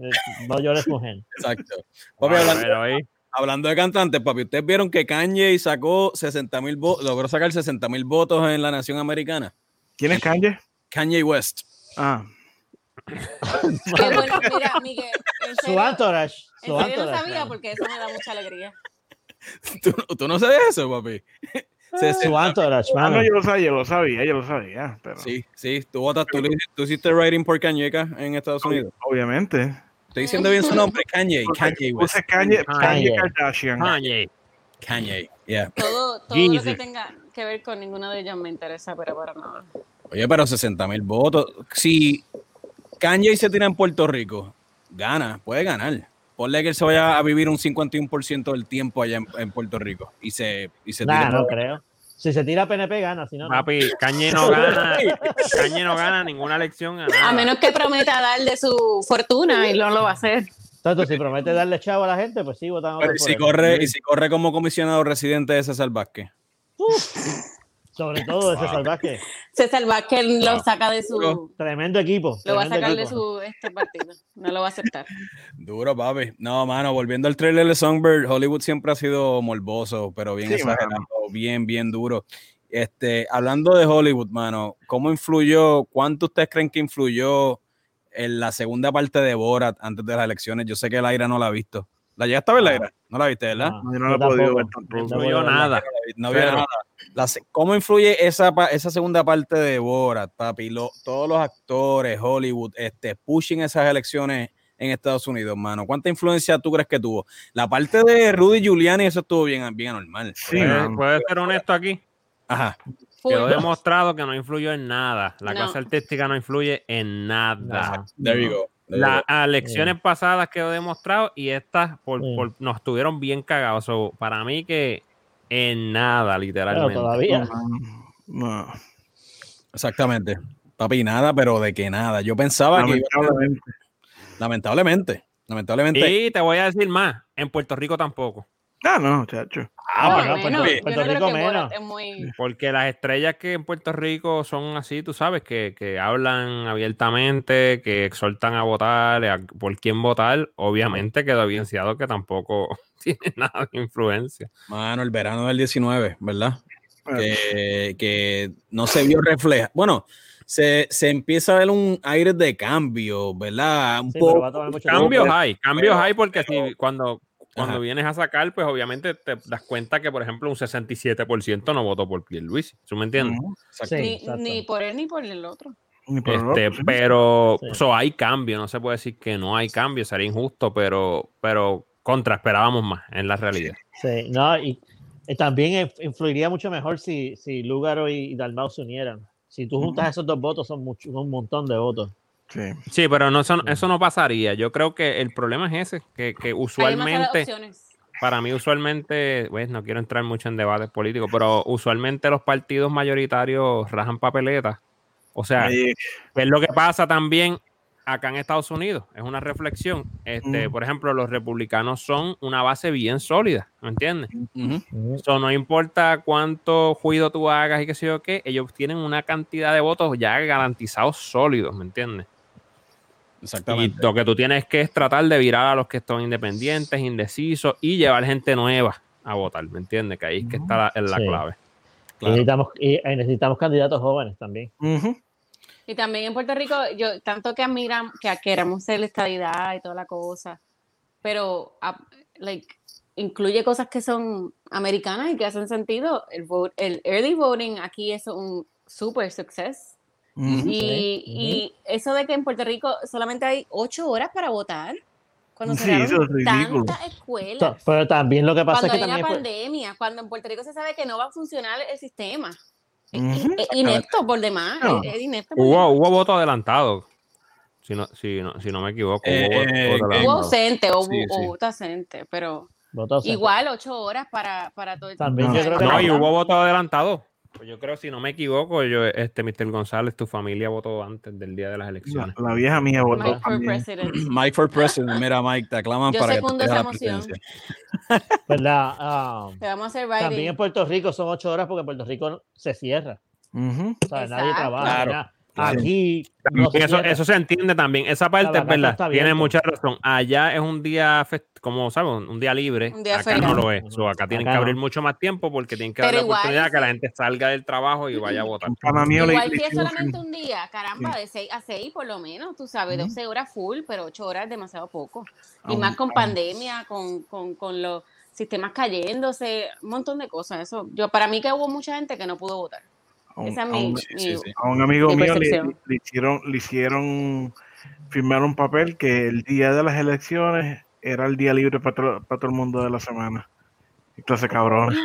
No llores mujer. Exacto. Papi, hablando, hablando de cantantes, papi, ustedes vieron que Kanye sacó 60 mil votos, logró sacar 60 mil votos en la nación americana. ¿Quién es Kanye? Kanye West. Ah, Qué bueno, mira, Miguel, Su entourage. en Su serio no entourage, sabía porque eso me da mucha alegría. ¿Tú, tú no sabes eso, papi? Se- Su entourage, ah, mano. no, yo lo sabía, yo lo sabía, yo lo sabía. Pero Sí, sí, tú votas, tú, tú hiciste writing por Kanye acá en Estados Unidos. obviamente. Estoy diciendo bien su nombre, Kanye, Kanye West. Kanye, Kanye Kanye. Kardashian. Kanye. Kanye, yeah. Todo, todo lo que tenga que ver con ninguno de ellos me interesa, pero para nada. Oye, pero 60 mil votos. Si Kanye se tira en Puerto Rico, gana, puede ganar. Ponle que él se vaya a vivir un 51% del tiempo allá en, en Puerto Rico y se, y se Nah, tire no creo. Si se tira PNP, gana. Si no, no. Papi, Kanye no gana. Kanye no gana ninguna elección a nada. A menos que prometa darle su fortuna y no lo va a hacer. Tanto si promete darle chavo a la gente, pues sí, votan a Pero por si él. corre, y si corre como comisionado residente de César Vázquez. Sobre todo ese salvaje. César Vázquez lo saca de su. Tremendo equipo. Lo va a sacar de su este partido. No lo va a aceptar. Duro, papi. No, mano, volviendo al trailer de Songbird, Hollywood siempre ha sido morboso, pero bien Sí, exagerado, bien, bien duro. Este, hablando de Hollywood, mano, ¿cómo influyó, cuánto ustedes creen que influyó en la segunda parte de Borat antes de las elecciones? Yo sé que el aire no la ha visto. ¿La llegaste a ver, Leira? No la viste, ¿verdad? No, No, yo no la he podido ver No verla. nada. No Pero- nada. La ¿Cómo influye esa, esa segunda parte de Borat, papi? Lo- todos los actores, Hollywood, este, pushing esas elecciones en Estados Unidos, mano. ¿Cuánta influencia tú crees que tuvo? La parte de Rudy Giuliani, eso estuvo bien, bien anormal. Sí, ¿Puedes, mano. puedes ser honesto aquí? Ajá. Quedó demostrado que no influyó en nada. La No. clase artística no influye en nada. There you go. Las elecciones pasadas quedó demostrado y estas por, Sí. por- nos tuvieron bien cagados. So, para mí que en nada, Pero literalmente. todavía. No, Exactamente. Papi, nada, pero de que nada. Yo pensaba que. a ser- lamentablemente. Lamentablemente. Lamentablemente. Y te voy a decir más, en Puerto Rico tampoco. Ah, no, chacho. Ah, bueno, pues, Bueno, Puerto- Puerto no Rico que menos. Muy... Porque las estrellas que en Puerto Rico son así, tú sabes, que, que hablan abiertamente, que exhortan a votar, a- por quién votar, obviamente quedó evidenciado que tampoco tiene nada de influencia. Mano, el verano del 19, ¿verdad? Que, que no se vio refleja. Bueno, se, se empieza a ver un aire de cambio, ¿verdad? Un Sí, poco. Cambios hay, cambios hay porque pero- si cuando, cuando Ajá. vienes a sacar, pues obviamente te das cuenta que, por ejemplo, un 67% no votó por Pierluisi, ¿tú me entiendes? Sí, Ni, por él ni por el otro. Ni por el Este, otro, pero Sí. so, hay cambio, no se puede decir que no hay cambio, sería injusto, pero, pero contra esperábamos más en la realidad. Sí, no, y, y también inf- influiría mucho mejor si, si Lúgaro y, y Dalmau se unieran. Si tú juntas esos dos votos, son, mucho, son un montón de votos. Sí. Sí, pero no, eso, eso no pasaría. Yo creo que el problema es ese, que, que usualmente, para mí usualmente, pues no quiero entrar mucho en debates políticos, pero usualmente los partidos mayoritarios rajan papeletas. O sea, es lo que pasa también acá en Estados Unidos. Es una reflexión. Este, Mm. Por ejemplo, los republicanos son una base bien sólida, ¿me entiendes? Eso no importa cuánto juicio tú hagas y qué sé yo qué, ellos tienen una cantidad de votos ya garantizados sólidos, ¿me entiendes? Y Exactamente. lo que tú tienes que es tratar de virar a los que son independientes, indecisos y llevar gente nueva a votar, ¿me entiendes? Que ahí es que está la, es la Sí. clave. Y necesitamos, y eh, necesitamos candidatos jóvenes también. ujú. Y también en Puerto Rico, yo tanto que admiran, que queremos ser la estadidad y toda la cosa, pero like, incluye cosas que son americanas y que hacen sentido. El, vote, el early voting aquí es un super success. Ujú. Y, y eso de que en Puerto Rico solamente hay ocho horas para votar, cuando Sí, eso es ridículo. tantas To- escuelas, Pero también lo que pasa cuando es que hay una pandemia, cuando en Puerto Rico se sabe que no va a funcionar el sistema. Es- inepto por demás, No. es, es inepto por Hubo, demás. hubo voto adelantado. Si no, si no, si no me equivoco, hubo Eh, voto- eh, Hubo ausente o, Sí, sí. voto ausente, pero igual ocho horas para, para todo el También yo o sea, creo que No, y hubo voto adelantado. Pues yo creo, si no me equivoco, yo, este Mr. González, tu familia votó antes del día de las La, elecciones. la vieja mía votó Mike for president. Mike for President. Mira, Mike, te aclaman Yo para que tú secundo estés a esa la moción. presidencia. ¿verdad? Ah, Te vamos a hacer también en Puerto Rico son ocho horas porque Puerto Rico se cierra. Ujú. O sea, nadie trabaja. Claro, nada. claro. Aquí no eso, eso se entiende también. Esa parte es verdad. Tiene mucha razón. Allá es un día, fest- como sabes, un día libre. Un día acá feriado. no lo es. So, acá tienen Acá que no. abrir mucho más tiempo porque tienen que dar la igual, oportunidad que la sí. gente salga del trabajo y vaya a votar. Igual si es solamente un- día, caramba, de 6 a 6 por lo menos, tú sabes, Ujú. 12 horas full, pero 8 horas es demasiado poco. Y más con pandemia, con, con, con los sistemas cayéndose, un montón de cosas. Eso, yo Para mí que hubo mucha gente que no pudo votar. A un- Esa es a mi, un- Sí, sí, mi- sí. a un amigo Mi mío le, hicieron, le hicieron firmar un papel que el día de las elecciones era el día libre para, todo- para todo el mundo de la semana. Clase cabrón.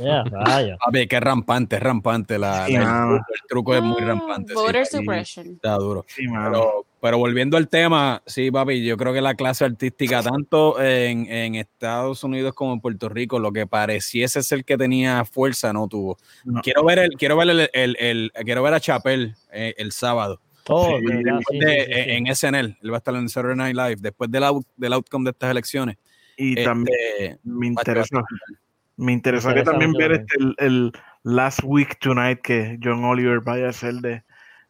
Ya, rayos. Papi, que rampante, es rampante. La, Sí, la- el, truco, el truco es muy Ah, rampante. Voter suppression. Está duro. Sí. Pero, pero volviendo al tema, sí, papi, yo creo que la clase artística, tanto en, en Estados Unidos como en Puerto Rico, lo que pareciese ser que tenía fuerza, no tuvo. No. Quiero ver el, quiero ver el, el- el- quiero ver a Chapel eh, el sábado. Oh, Sí, de verdad, sí, de- sí, sí, sí. En SNL, él va a estar en Saturday Night Live después del, out- del outcome de estas elecciones. Y Este, también me interesó, me interesaría interesa también mucho ver también. este, el, el Last Week Tonight que John Oliver vaya a hacer de,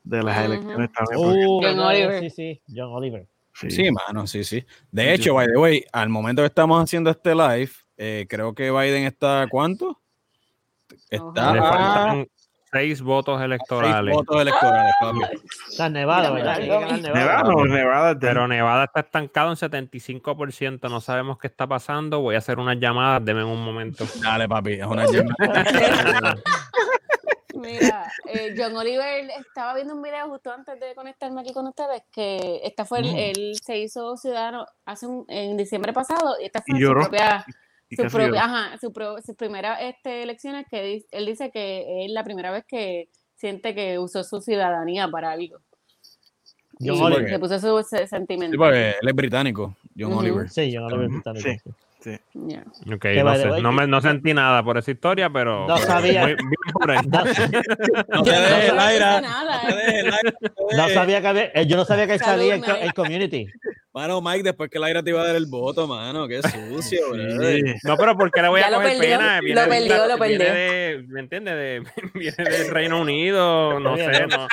de las elecciones también. porque- Uh, John verdad, Oliver. Sí, sí, John Oliver. sí. Sí, mano, sí, sí. De hecho, by the way, al momento que estamos haciendo este live, eh, creo que Biden está ¿cuánto? Está a- seis votos Seis electorales. votos electorales, papi. Está Nevada, ¿verdad? Nevada. Nevada, no, Nevada. Pero Nevada está estancado en 75%. No sabemos qué está pasando. Voy a hacer unas llamadas. Deme un momento. Dale, papi. Es una llamada. Mira, eh, John Oliver estaba viendo un video justo antes de conectarme aquí con ustedes que esta fue el- Mm. él se hizo ciudadano hace un- en diciembre pasado y esta fue Y su lloró. propia Y su lloró. ajá, su pro- sus primeras este, elecciones que di- él dice que es la primera vez que siente que usó su ciudadanía para algo. John Y Oliver. se puso su se- sentimiento. Sí, porque él es británico, John. Oliver. Sí, John Oliver Ujú, británico, sí. sí. Yeah. Ok, Que no sé. No, me, no sentí nada por esa historia, pero. No pero sabía. muy- bien por. No, te dejes, sabía que había- eh, yo no sabía que Salud, salía en Community. Mano, Mike, después que Laira te iba a dar el voto, mano. Qué sucio. Sí. No, pero ¿por qué le voy Ya a coger perdió, pena? Viene lo de- perdió, lo viene perdió. de- ¿Me entiendes? De, viene del Reino Unido, no sé, no.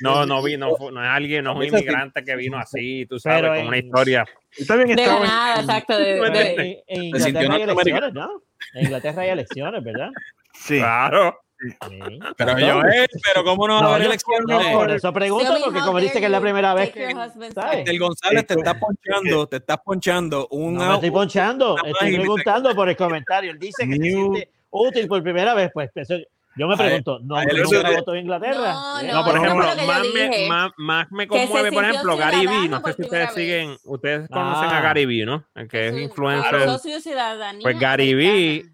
No, no vi, no, no es alguien, no es un sí. inmigrante que vino así, tú sabes, Pero con una historia. También De la nada, exacto. De, Pero de- en, Inglaterra hay elecciones, ¿no? En Inglaterra hay elecciones, ¿verdad? Sí. Claro. Sí. Pero yo, eh, pero ¿cómo no va a No, haber yo- elecciones? no, por eso pregunto, porque como dice que es la you primera vez que... El González te está ponchando, te estás ponchando un No me estoy ponchando, estoy preguntando por el comentario. Él dice que se siente útil por primera vez, pues eso- yo me pregunto, ¿no él nunca votó en Inglaterra? No, ¿Eh? no, No, por ejemplo, más me, más, más me conmueve, por ejemplo, Gary Vee. No sé si ustedes siguen, ustedes conocen Ah. a Gary Vee, ¿no? El que es influencer. ciudadanía Pues Gary Vee.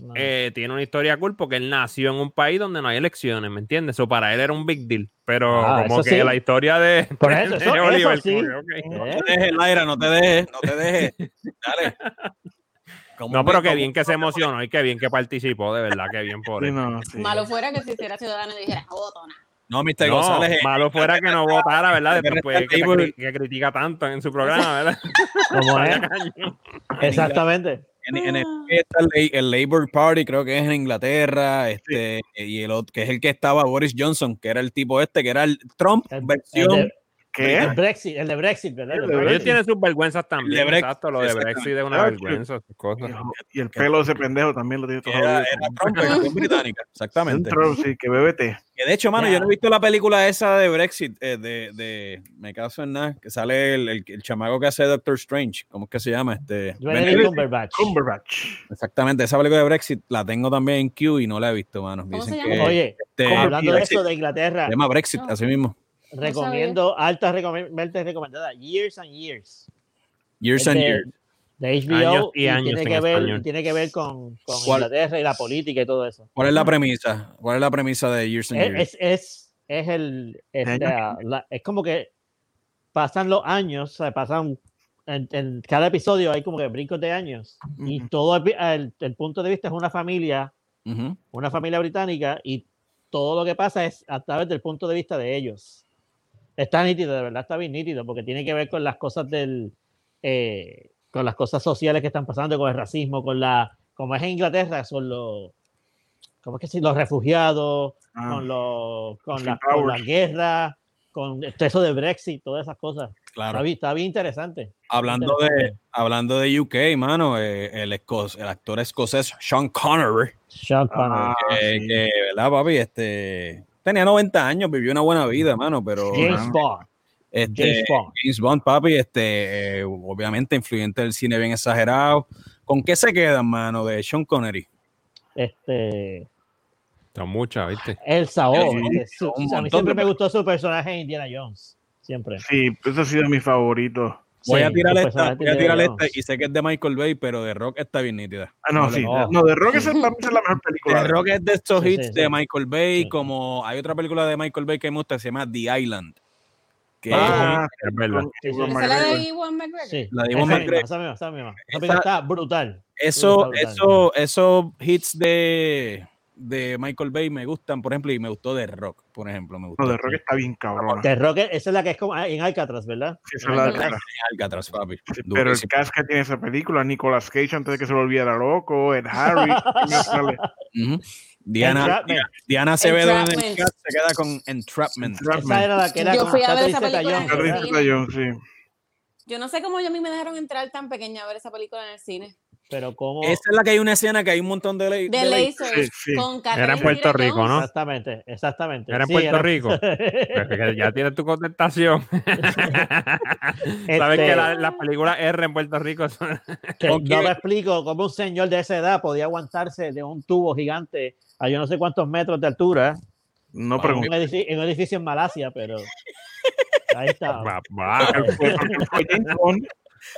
No. eh, tiene una historia cool porque él nació en un país donde no hay elecciones, ¿me entiendes? Eso para él era un big deal. Pero Ah, como que sí. la historia de, Por eso, de eso- eso Oliver, sí. como que, ok. ¿Eh? No te dejes, Laira, no te dejes, no te dejes. Dale. ¿Cómo No, pero qué bien que se emocionó y qué bien que participó, de verdad, qué bien por Sí, él. no, sí. Malo fuera que se hiciera ciudadano y dijera, voto nada. No, Mr. No, González. eh, malo fuera que no votara, ¿verdad? que Después que, que critica tanto en su programa, ¿verdad? ¿Cómo es? Exactamente. En, en el, está el, el Labour Party, creo que es en Inglaterra, este, y el otro, que es el que estaba Boris Johnson, que era el tipo este, que era el Trump El- versión. El de- ¿Qué? El Brexit, el de Brexit, ¿verdad? El de Ellos Brexit. tienen sus vergüenzas también, de Brexit, exacto, lo de. Brexit es una Ah, vergüenza, sus cosas. Y el pelo de ese pendejo también lo tiene todo era, era británica, exactamente. Un Trump, sí, que bébete. Que de hecho, mano, yo no he visto la película esa de Brexit, eh, de, de, me caso en nada, que sale el, el, el chamaco que hace Doctor Strange, ¿cómo es que se llama? Este, Benedict Cumberbatch. Cumberbatch. Exactamente, esa película de Brexit la tengo también en Q y no la he visto, mano. ¿Cómo Dicen que? Oye, este, hablando de eso de Inglaterra, se llama Brexit, No. así mismo. Recomiendo altas recomendadas recomendadas, Years and Years. Years Es and Years. de HBO Años y y años tiene en que ver tiene que ver con, con. Inglaterra y la política y todo eso. ¿Cuál es la premisa? ¿Cuál es la premisa de Years and Years? Es, es, es, es el este, años? la- es como que pasan los años, o sea, pasan en, en cada episodio hay como que brincos de años y Ujú. todo el, el- el punto de vista es una familia, Ujú. una familia británica y todo lo que pasa es a través del punto de vista de ellos. Está nítido, de verdad está bien nítido, porque tiene que ver con las cosas del, eh, con las cosas sociales que están pasando, con el racismo, con la, como es en Inglaterra, son los, ¿cómo es que sí? Los refugiados, Ah, con, los, con, Los la, Free con la Powers. guerra, con eso de Brexit, todas esas cosas. Está Claro. bien, está bien interesante. Hablando de, interesante. hablando de UK, mano, eh, el, esco- el actor escocés Sean Connery, Sean Connery. Ah, que, sí. que, ¿verdad, papi? Este, tenía 90 años, vivió una buena vida, mano, pero James Bond. este, James Bond. James Bond, papi, este, eh, obviamente influyente del cine bien exagerado. ¿Con qué se quedan, mano, de Sean Connery? Este, Son muchas, ¿viste? el Sao. Sí, su- un a mí siempre de me gustó su personaje en Indiana Jones. Siempre. Sí, ese ha sido mi favorito. Voy a tirar esta, voy a tirar esta y sé que es de Michael Bay, pero de Rock está bien nítida. Ah, no, No, sí. no. No, de Rock es, la mejor película. The Rock es de estos Sí, hits sí, de. Michael Bay, Sí. como hay otra película de Michael Bay que me gusta, se llama The Island. Que Ah, Es verdad. con- Sí, sí. con ¿Esa es la de Ewan McGregor? Sí, La de misma, McGregor. esa misma, esa misma. Esa Esa- película está brutal. eso, eso, esos hits de, de Michael Bay me gustan, por ejemplo, y me gustó The Rock, por ejemplo, me gustó. No, de Rock está bien cabrón. The Rock, esa es la que es como ah, en Alcatraz, ¿verdad? Sí, esa es la cara. Alcatraz, papi. Sí, Pero el cast que tiene esa película, Nicolas Cage antes de que se volviera loco, el Harry. Diana, Entrapment. Diana Acevedo en el Entrapment. cast se queda con Entrapment. Esa era la que era Yo fui a ver esa película. Yo no sé cómo a mí me dejaron entrar tan pequeña a ver esa película en el cine. Pero como... Esa es la que hay una escena que hay un montón de, ley De lasers Sí, sí. con Era en Puerto Rico. ¿no? Exactamente, exactamente. Era en Sí, Puerto Rico. Ya tienes tu contestación. Sabes que Este- la- las películas R en Puerto Rico son- que. No me explico cómo un señor de esa edad podía aguantarse de un tubo gigante a yo no sé cuántos metros de altura No en pregunto. un, edificio, en un edificio en Malasia, pero ahí está.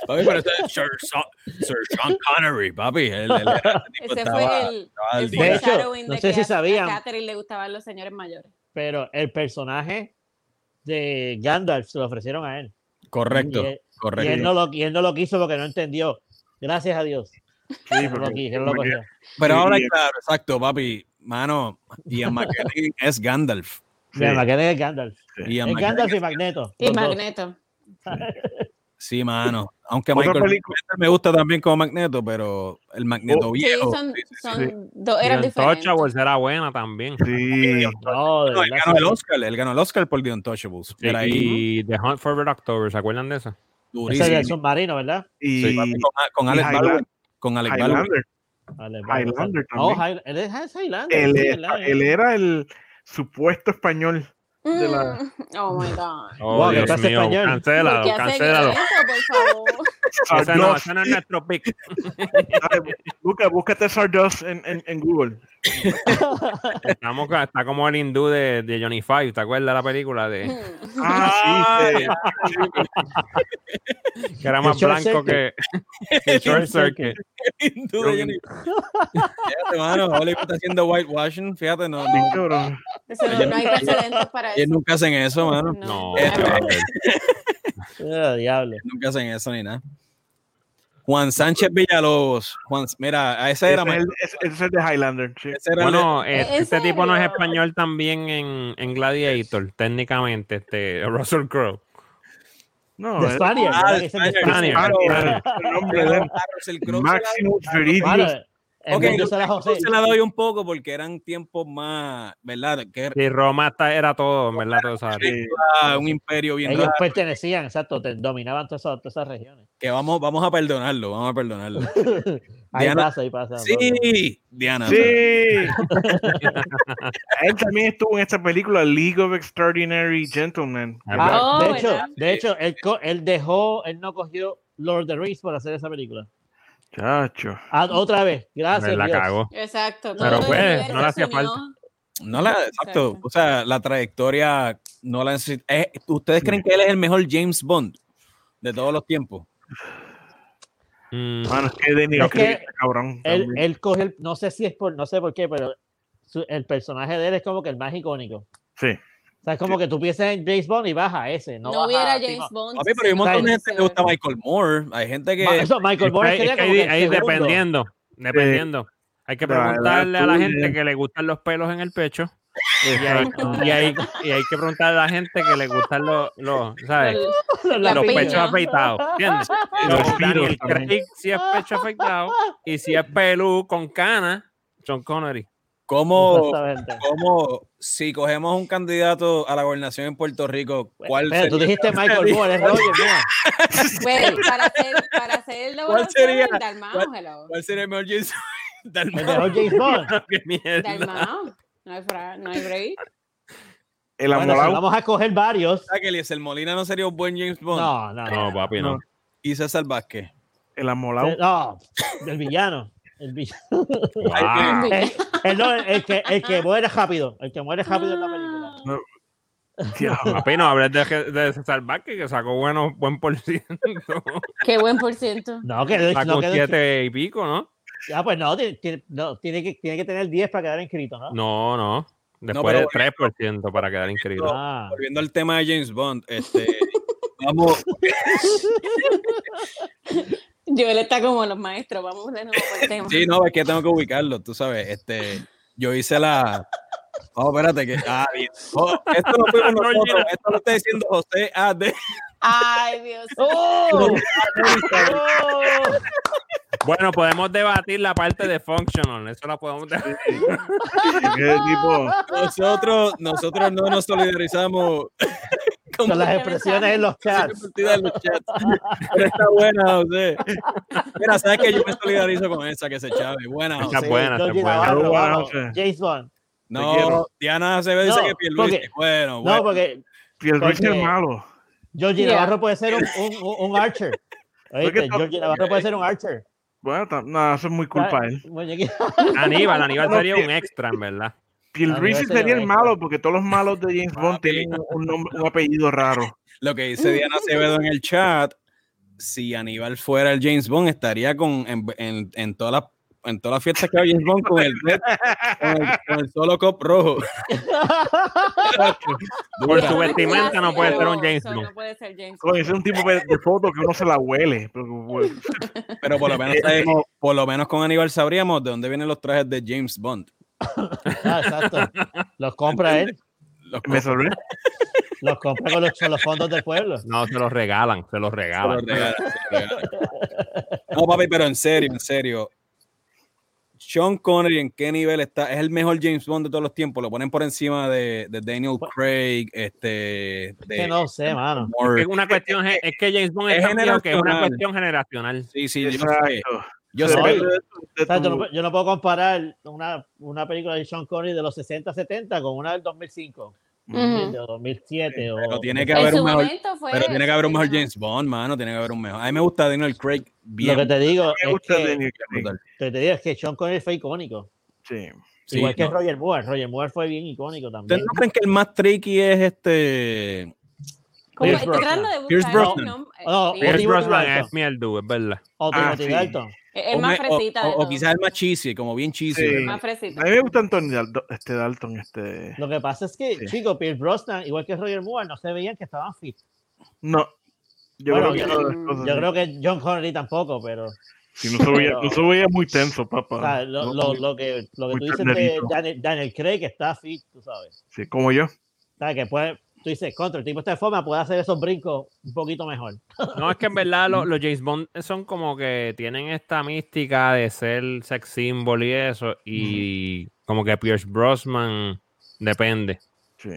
Papi, pero ese es Sir, Sir Sean Connery, papi. Él- él- ese tipo Ese estaba- fue el, el. De hecho, no de sé si a- sabían. A Catherine le gustaban los señores mayores. Pero el personaje de Gandalf se lo ofrecieron a él. Correcto, Y él, y correcto. él no lo, y él no lo quiso porque no entendió. Gracias a Dios. Sí, cogió. Pero Sí, ahora, y- claro, exacto, papi. Mano, Ian McKellen es Gandalf. Sí. Mira, McKellen es Gandalf. Ian Es Gandalf y Magneto. Y. Magneto. Sí, mano. Aunque Michael película- me gusta también como Magneto, pero el Magneto Oh, Sí, viejo. son, sí, sí, sí. son dos, eran The diferentes. Era buena también. Sí. No, No, él ganó el sí. Oscar, él ganó el Oscar por The Untouchables. Sí, Era ahí y The Hunt for Red October, ¿se acuerdan de eso? Ese durísimo. es el submarino, ¿verdad? Y Sí, con, con y Alex Baldwin. Con Alex Baldwin. Highlander. Oh, también. High- él es Highlander. Él, sí, él era el supuesto español. De la- Mm, Oh my God. Oh, Wow, Dios mío, español. ¿Por cancélalo, cancélalo. eso, por favor? Ese no, ese no es nuestro pick. Busca, búscate Sardos en, en, en Google. Estamos, está como el hindú de, de Johnny Five, ¿te acuerdas de la película? de Mm. Ah, sí. Que era más blanco que, que Short Circuit. Tú de Johnny- Fíjate, mano, Hollywood está haciendo whitewashing. Fíjate, no, Sí, no, no, no hay precedentes para ellos eso. nunca hacen eso, mano. No, Eh, ¿qué va a hacer? Ah, diablo. Nunca hacen eso ni nada. Juan Sánchez Villalobos. Juan, mira, a ese era Ese es, más. el, ese- ese es de Highlander. sí. ese era el de- Bueno, eh, ¿En este tipo no es español también en, en Gladiator, técnicamente, este Russell Crowe. No, De es- Spaniard. Ah, de él. Ah, Russell Crowe Maximus Veridius. Ok, yo usar a José. se la doy un poco porque eran tiempos más, ¿verdad? Que Y Roma está- era todo, verdad, todo. Sí. un imperio bien Ellos raro, pertenecían, exacto, te- dominaban todas esas, todas esas regiones. que vamos, vamos a perdonarlo, vamos a perdonarlo. Ahí Diana- pasa, ahí pasa. Sí, Diana. Sí. Él también estuvo en esta película League of Extraordinary Gentlemen. Ah, Oh, de hecho, de hecho, él, él dejó, él no cogió Lord of the Rings para hacer esa película. Chacho. Ah, otra vez, gracias. la cagó. Exacto. Pero pues, no le hacía falta. No la, exacto. Exacto. O sea, la trayectoria no la necesita. eh, ¿Ustedes creen que él es el mejor James Bond de todos los tiempos? Mm, es que Es cabrón. Él, coge, el- no sé si es por, no sé por qué, pero su- el personaje de él es como que el más icónico. Sí. O sea, es como que tú piensas en James Bond y vas a ese. No, No, hubiera a James Bond. Papi, pero hay un montón de gente que le gusta Michael Moore. Hay gente que. Eso, Michael es Moore que- sería es que como ahí, que dependiendo, dependiendo. Hay que preguntarle a la gente que le gustan los pelos en el pecho. Y hay, y hay- y hay que preguntarle a la gente que le gustan los, los ¿sabes? La los pechos afeitados, ¿entiendes? Los Daniel. Craig si es pecho afeitado y si es pelú con cana, John Connery. ¿Cómo, cómo, si cogemos un candidato a la gobernación en Puerto Rico, cuál tú sería? dijiste Michael Moore, es Roger, mira. Güey, para hacer, para hacer el ¿Cuál sería? Dalmao, ¿Cuál- hello. ¿Cuál sería el mejor James El Dalmau? mejor James Bond. ¡Qué mierda! Dalmao. No hay, fra- no hay break. El Bueno, si amolado. vamos a coger varios. Ah, Eliezer Molina no sería un buen James Bond. No, no, no. No, papi, no. No. Y César Vázquez. El amolado. No, el villano. El, villano. Wow. el, el- no, el que, el que muere rápido. El que muere rápido en la película. Diablo. Papi, no hables de, de César Vázquez, que sacó bueno, buen por ciento. Qué buen por ciento. No, que Sacó no, que- siete y pico, ¿no? Ah, pues no, tiene, no, tiene, que, tiene que tener 10 para quedar inscrito, ¿no? No, no. Después pero del 3% para quedar inscrito. Ah, Volviendo al tema de James Bond, este, vamos, Joel está como los maestros. Vamos de nuevo por el tema. sí, no, es que tengo que ubicarlo, tú sabes, este, yo hice la, oh, espérate, que, ah. Oh, esto lo fuimos No, nosotros, esto lo está diciendo José AD, Ay, Dios. ¡Oh! ¡Oh! Bueno, podemos debatir la parte de functional. Eso la podemos debatir. Qué tipo. nosotros, nosotros no nos solidarizamos Con las expresiones en los chats. Divertida en los chats. Pero está buena, José. Mira, sabes que yo me solidarizo con esa que se chave. Buena, José. es buena, es. James Bond. No. Diana Acevedo dice No, que Pierluisi. porque- Bueno, No, bueno. porque Pierluisi es malo. Georgie Yeah. Navarro puede ser un, un, un- un archer. Oíste, Georgie Navarro puede ser un archer. Bueno, no, eso es muy culpa de él. Aníbal, Aníbal sería un extra, en verdad. Pierluisi ese sería el malo porque todos los malos de James Bond tienen un, nombre, un apellido raro. Lo que dice Diana Acevedo en el chat, si Aníbal fuera el James Bond, estaría con en, en, en todas las en todas las fiestas que hay James Bond con el, con el, con el solo cop rojo. Por su vestimenta no puede ser un James Bond. No puede ser James Bond. ese es un tipo de, de foto que uno se la huele. Pero, Pero por lo menos, por lo menos con Aníbal sabríamos de dónde vienen los trajes de James Bond. Ah, exacto. Los compra él. Los me salvé. Los compra con los, con los fondos del pueblo. No, se los regalan, se los se regalan. los regalan, se los regalan. No, papi, pero en serio, en serio. Sean Connery, ¿en qué nivel está? Es el mejor James Bond de todos los tiempos. Lo ponen por encima de, de Daniel Craig, este, de Que no sé, mano. Es una cuestión, es es que James Bond es, Es que es una generacional. cuestión generacional. Sí, sí, yo sé. Yo de de O sea, no, yo no puedo comparar una, una película de Sean Connery de los 60, 70 con una del 2005, Ujú. ¿entiendes? o 2007. o, Pero tiene que haber un mejor. momento fue. Pero tiene que haber un mejor ajá. James Bond, mano. Tiene que haber un mejor. A mí me gusta Daniel Craig Lo que bien. te digo me es gusta que, te digo es que Sean Connery fue icónico. Sí. Sí, Igual que no. Roger Moore. Roger Moore fue bien icónico ¿Ustedes también. no creen que el más tricky es este. Como Pierce tratando de buscar Brosnan. No, Sí. Pierce Brosnan es mierdu, es verdad. O Ah, Timothy sí. Dalton. O más o- fresita. o- o quizás el más cheesy, como bien cheesy. Sí. El más fresita. A mí me gusta Anthony Dalton, este Dalton, este. Lo que pasa es que, Sí. chicos, Pierce Brosnan, igual que Roger Moore, no se veían que estaban fit. No. Yo Bueno, creo que yo- no, Yo creo que John Connery tampoco, pero Sí, no se veía, pero- no se veía muy tenso, papá. o sea, lo, No, lo- que, lo que tú dices de. Daniel, Daniel Craig está fit, tú sabes. Sí, como yo. O sea, que puede, tú dices, contra el tipo está de forma, puede hacer esos brincos un poquito mejor. No, es que en verdad lo- los James Bond son como que tienen esta mística de ser sex symbol y eso. Y como que Pierce Brosnan depende. Sí.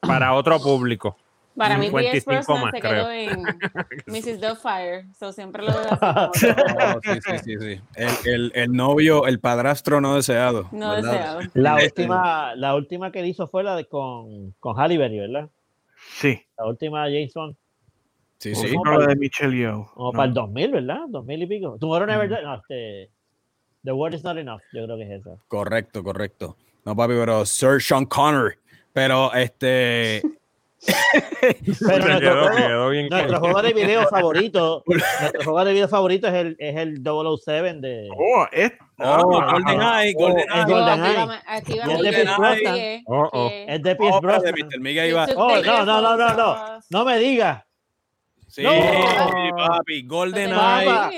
Para otro público. Para mí, Pierce 55 Brosnan más, se creo. quedó en Mrs. Doubtfire. So siempre lo veo así como Oh, sí, sí, sí, sí. El, el- el novio, el padrastro no deseado. no ¿verdad? deseado. La última, la última que hizo fue la de con, con Halle Berry, ¿verdad? Sí. La última James Bond, Sí, O sí. No la de Michelle Yeoh. como No. para el 2000, ¿verdad? 2000 y pico. Tomorrow Never. Dies, no, este, The Word is Not Enough, yo creo que es esa. Correcto, correcto. No, papi, pero Sir Sean Connor. Pero este. Pero quedó, juego, quedó bien nuestro juego de video favorito, nuestro juego de video favorito es el, es el 007 de... Oh, es. Oh, ah, Golden Eye, Golden es Eye. Golden Eye. es de Pierce Brosnan. Oh, oh. Es de Pierce Oh, Brosnan. Oh, no, no, no, no, no. No me digas. Sí, No. papi. Golden. Eye. Ah.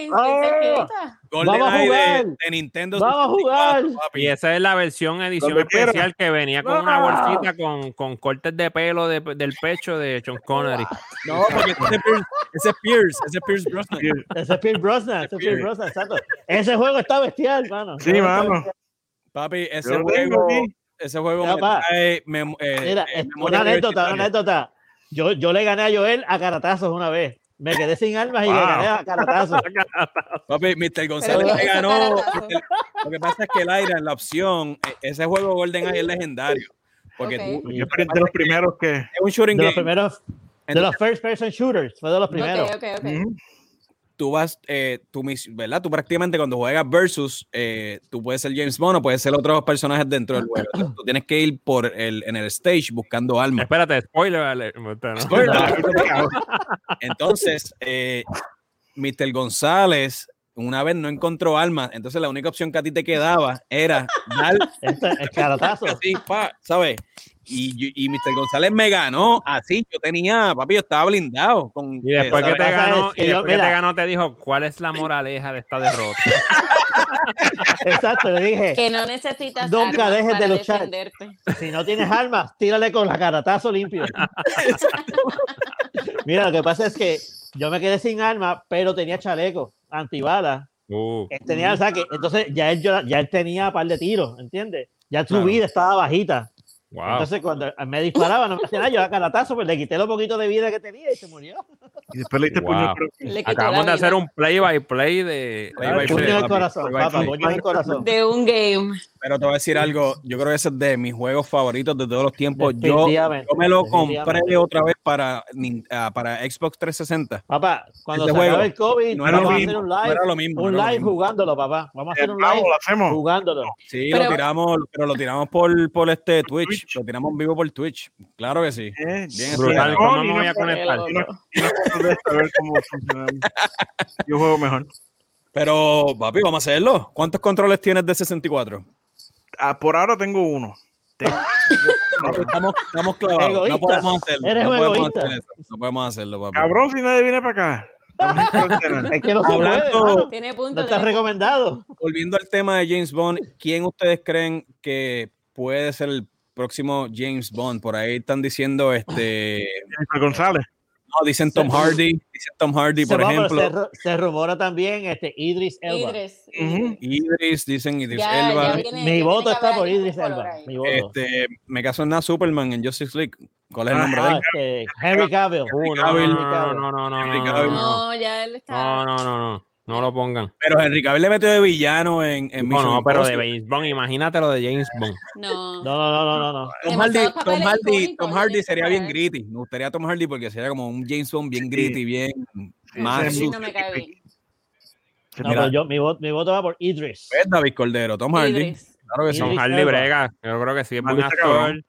Golden Vamos a Eye jugar. de, de Nintendo. Vamos a 64, jugar. papi. Y esa es la versión edición Donde quiera. especial que venía con una No. bolsita con, con cortes de pelo de- del pecho de Sean Connery. No, porque ese es Pierce, ese es Pierce, ese es Pierce Brosnan. Ese es Pierce Brosnan, ese es Pierce. Brosnan, exacto. Ese juego está bestial, mano. Sí, mano. Papi, ese Yo lo tengo juego, ese juego me trae eh, Mira, eh, una anécdota, una anécdota. Yo, yo le gané a Joel a caratazos una vez. Me quedé sin armas y le gané a caratazos. Papi, Mr. González le ganó. Lo que pasa es que el aire en la opción, e- ese juego Golden Eye es legendario. Porque Ok. tú- Yo fui de los primeros que. es un shooting De los game. primeros, de los first person shooters, fue de los primeros. Ok, ok, ok. Ujú. Tú vas, eh, tú, mis- ¿verdad? Tú prácticamente cuando juegas versus, eh, tú puedes ser James Bond o puedes ser otros personajes dentro del juego. Entonces, tú tienes que ir por el, en el stage buscando armas. Espérate, spoiler. alert. ¿no? Entonces, eh, Mr. González una vez no encontró armas, entonces la única opción que a ti te quedaba era dar Este, el caratazo. así, pa, ¿sabes? Y, y Mr. González me ganó así, yo tenía, papi, yo estaba blindado. Con, Y después que te ganó, y después que te mira. ganó, te dijo, ¿cuál es la moraleja de esta derrota? Exacto, le dije, Que no necesitas Nunca armas dejes de luchar. defenderte. si no tienes armas, tírale con la caratazo limpio. Mira, lo que pasa es que yo me quedé sin armas, pero tenía chaleco, antibalas. Uh, Él tenía, o sea, que, entonces ya él, ya él tenía un par de tiros, ¿entiendes? Ya su Claro. vida estaba bajita. Wow. Entonces, cuando me disparaba, no me hacía nada, yo a caratazo, pues le quité lo poquito de vida que tenía y se murió. Y después le diste Wow. puño, pero- Le quitó Acabamos de hacer un play by play de. Play by Puño play, en el papi. corazón, Play papá, play. puño en el corazón. de un game. Pero te voy a decir algo, yo creo que ese es de mis juegos favoritos de todos los tiempos. Yo, yo me lo compré otra vez para, ah, para Xbox 360. Papá, cuando Ese se juego el COVID, no era vamos lo a mismo, hacer un no live, era lo mismo. un no era lo live mismo. jugándolo, papá. Vamos a hacer un live lo hacemos. jugándolo. Sí, Pero- lo tiramos, pero lo tiramos por, por este Twitch, Twitch. lo tiramos en vivo por Twitch. Claro que sí. Eh, Bien Brutal. ¿cómo No, me voy a conectar? a. Yo juego mejor. Pero, papi, vamos a hacerlo. ¿Cuántos controles tienes de 64? Ah, por ahora tengo uno. Tengo- estamos, estamos clavados. Egoísta. No podemos hacerlo. Eres no podemos egoísta. hacer eso. No podemos hacerlo. Cabrón, si nadie viene para acá. Es que no se puede, Hablando- mano. Tiene No punto. está tiene- recomendado. Volviendo al tema de James Bond, ¿quién ustedes creen que puede ser el próximo James Bond? Por ahí están diciendo, este, Jennifer González. No, dicen Tom Hardy, dicen Tom Hardy, por va, ejemplo. se, ru- se rumora también este Idris Elba. Idris. Dicen Idris Ya- Elba. ya Mi voto está por Idris Elba. ahí. Mi voto. Este, me caso en nada Superman en Justice League. ¿Cuál es el nombre de Ah, él? este, Henry Cavill. Uh, no, Cavill. no, no, no, no, no, Henry no, Cavill. no, No, ya él está. no, no, no, no, no lo pongan. Pero Henry Cavill le metió de villano en, en No, Mission no, pero de. James Bond, imagínate lo de James Bond. No. No, no, no, no, no. Tom Hardy, Tom Hardy, Tom sería bien gritty. Me gustaría Tom Hardy porque sería como un James Bond bien Sí. gritty, bien más no me cae bien. Se No, pero yo, mi, voto, mi voto va por Idris. ¿Ves, David Cordero? Tom Hardy. Idris. Claro que sí. Tom Hardy. Brega, yo creo que sí, es buen actor.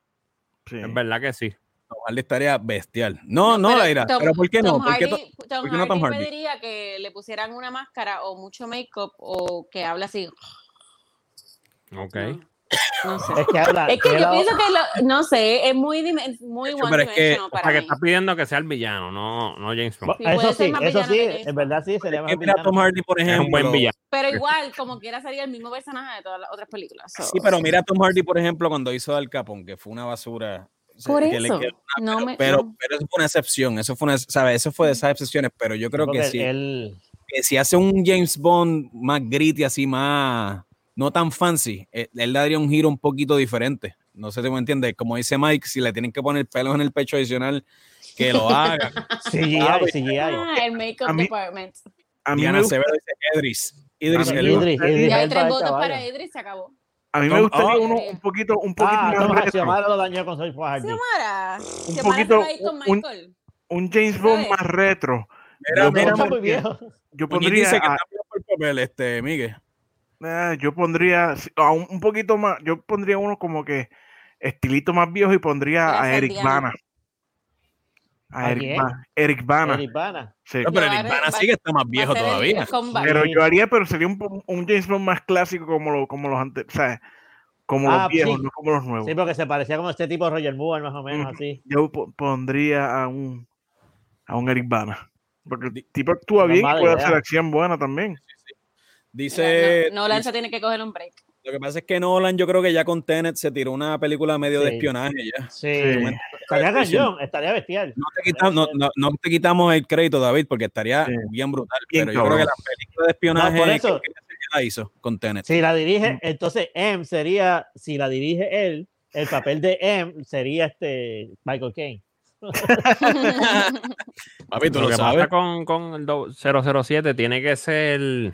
Es verdad que sí. Tom Hardy estaría bestial. No, no, pero la irá. Tom- Pero ¿por qué no? Tom ¿Por qué Hardy, to- Tom por qué no Tom Hardy Hardy? pediría que le pusieran una máscara o mucho make-up o que hable así. Ok. No, no sé. Es que habla. Es que yo la- pienso que, lo- no sé, es muy, muy Pero one es que- O para sea, que mí. estás pidiendo que sea el villano, no, no James Bond. Sí, eso sí, eso villano sí, en verdad sí, sería Es más mira, Tom villano. Hardy, por Es ejemplo. un buen villano. Pero igual, como quiera, sería el mismo personaje de todas las otras películas. so. Sí, pero mira a Tom Hardy, por ejemplo, cuando hizo Al Capone, que fue una basura. Por que le eso. quedó- No me, pero, no. pero eso fue una excepción. Eso fue una, ¿sabes? Eso fue de esas excepciones. Pero yo creo que sí. él- que si hace un James Bond más gritty, así más, no tan fancy, eh, él le daría un giro un poquito diferente. No sé si me entiendes. Como dice Mike, si le tienen que poner pelos en el pecho adicional, que lo hagan. CGI, CGI. Ah, el make-up A mí- department. A mí, Diana me, gusta- Acevedo dice Idris. Idris mí- Elba. Idris, Idris Ya hay tres votos para Idris, se acabó. A mí me gustaría oh. uno un poquito, un poquito Ah, más no, retro. Xiomara lo dañó con Soy. Xiomara. Un Xiomara poquito, se va a ir con un- Michael. Un James Bond más retro. Mira, mira, muy viejo. Yo Muñiz pondría, dice que a- está bien por el papel, este, Miguel. ah, yo pondría a un, un poquito más, yo pondría uno como que estilito más viejo y pondría a Eric Sandiana. Bana. A ¿A Eric, quién? Ba- Eric Bana. Eric Bana. sí. No, pero va- Bana va- sí que está más viejo todavía. Pero yo haría, pero sería un, un James Bond más clásico como, lo, como los antes, o sea, como Ah, los viejos, sí. no como los nuevos. Sí, porque se parecía como este tipo Roger Moore, más o menos así. Yo po- pondría a un a un Eric Bana. Porque el tipo actúa No bien y puede idea. hacer acción buena también. Dice, No, dice- se tiene que coger un break. Lo que pasa es que Nolan, yo creo que ya con Tenet se tiró una película medio de espionaje ya. Sí. Sí. Estaría cañón, estaría bestial. No te, quitamos, no, no- no te quitamos el crédito, David, porque estaría Sí. bien brutal. Bien pero yo creo que la película de espionaje No, por que eso- la hizo con Tenet. Si la dirige, Mm. entonces M sería, si la dirige él, el papel de M sería este Michael Caine. Papi, tú lo lo, que sabes. pasa con, con el do- 007 tiene que ser,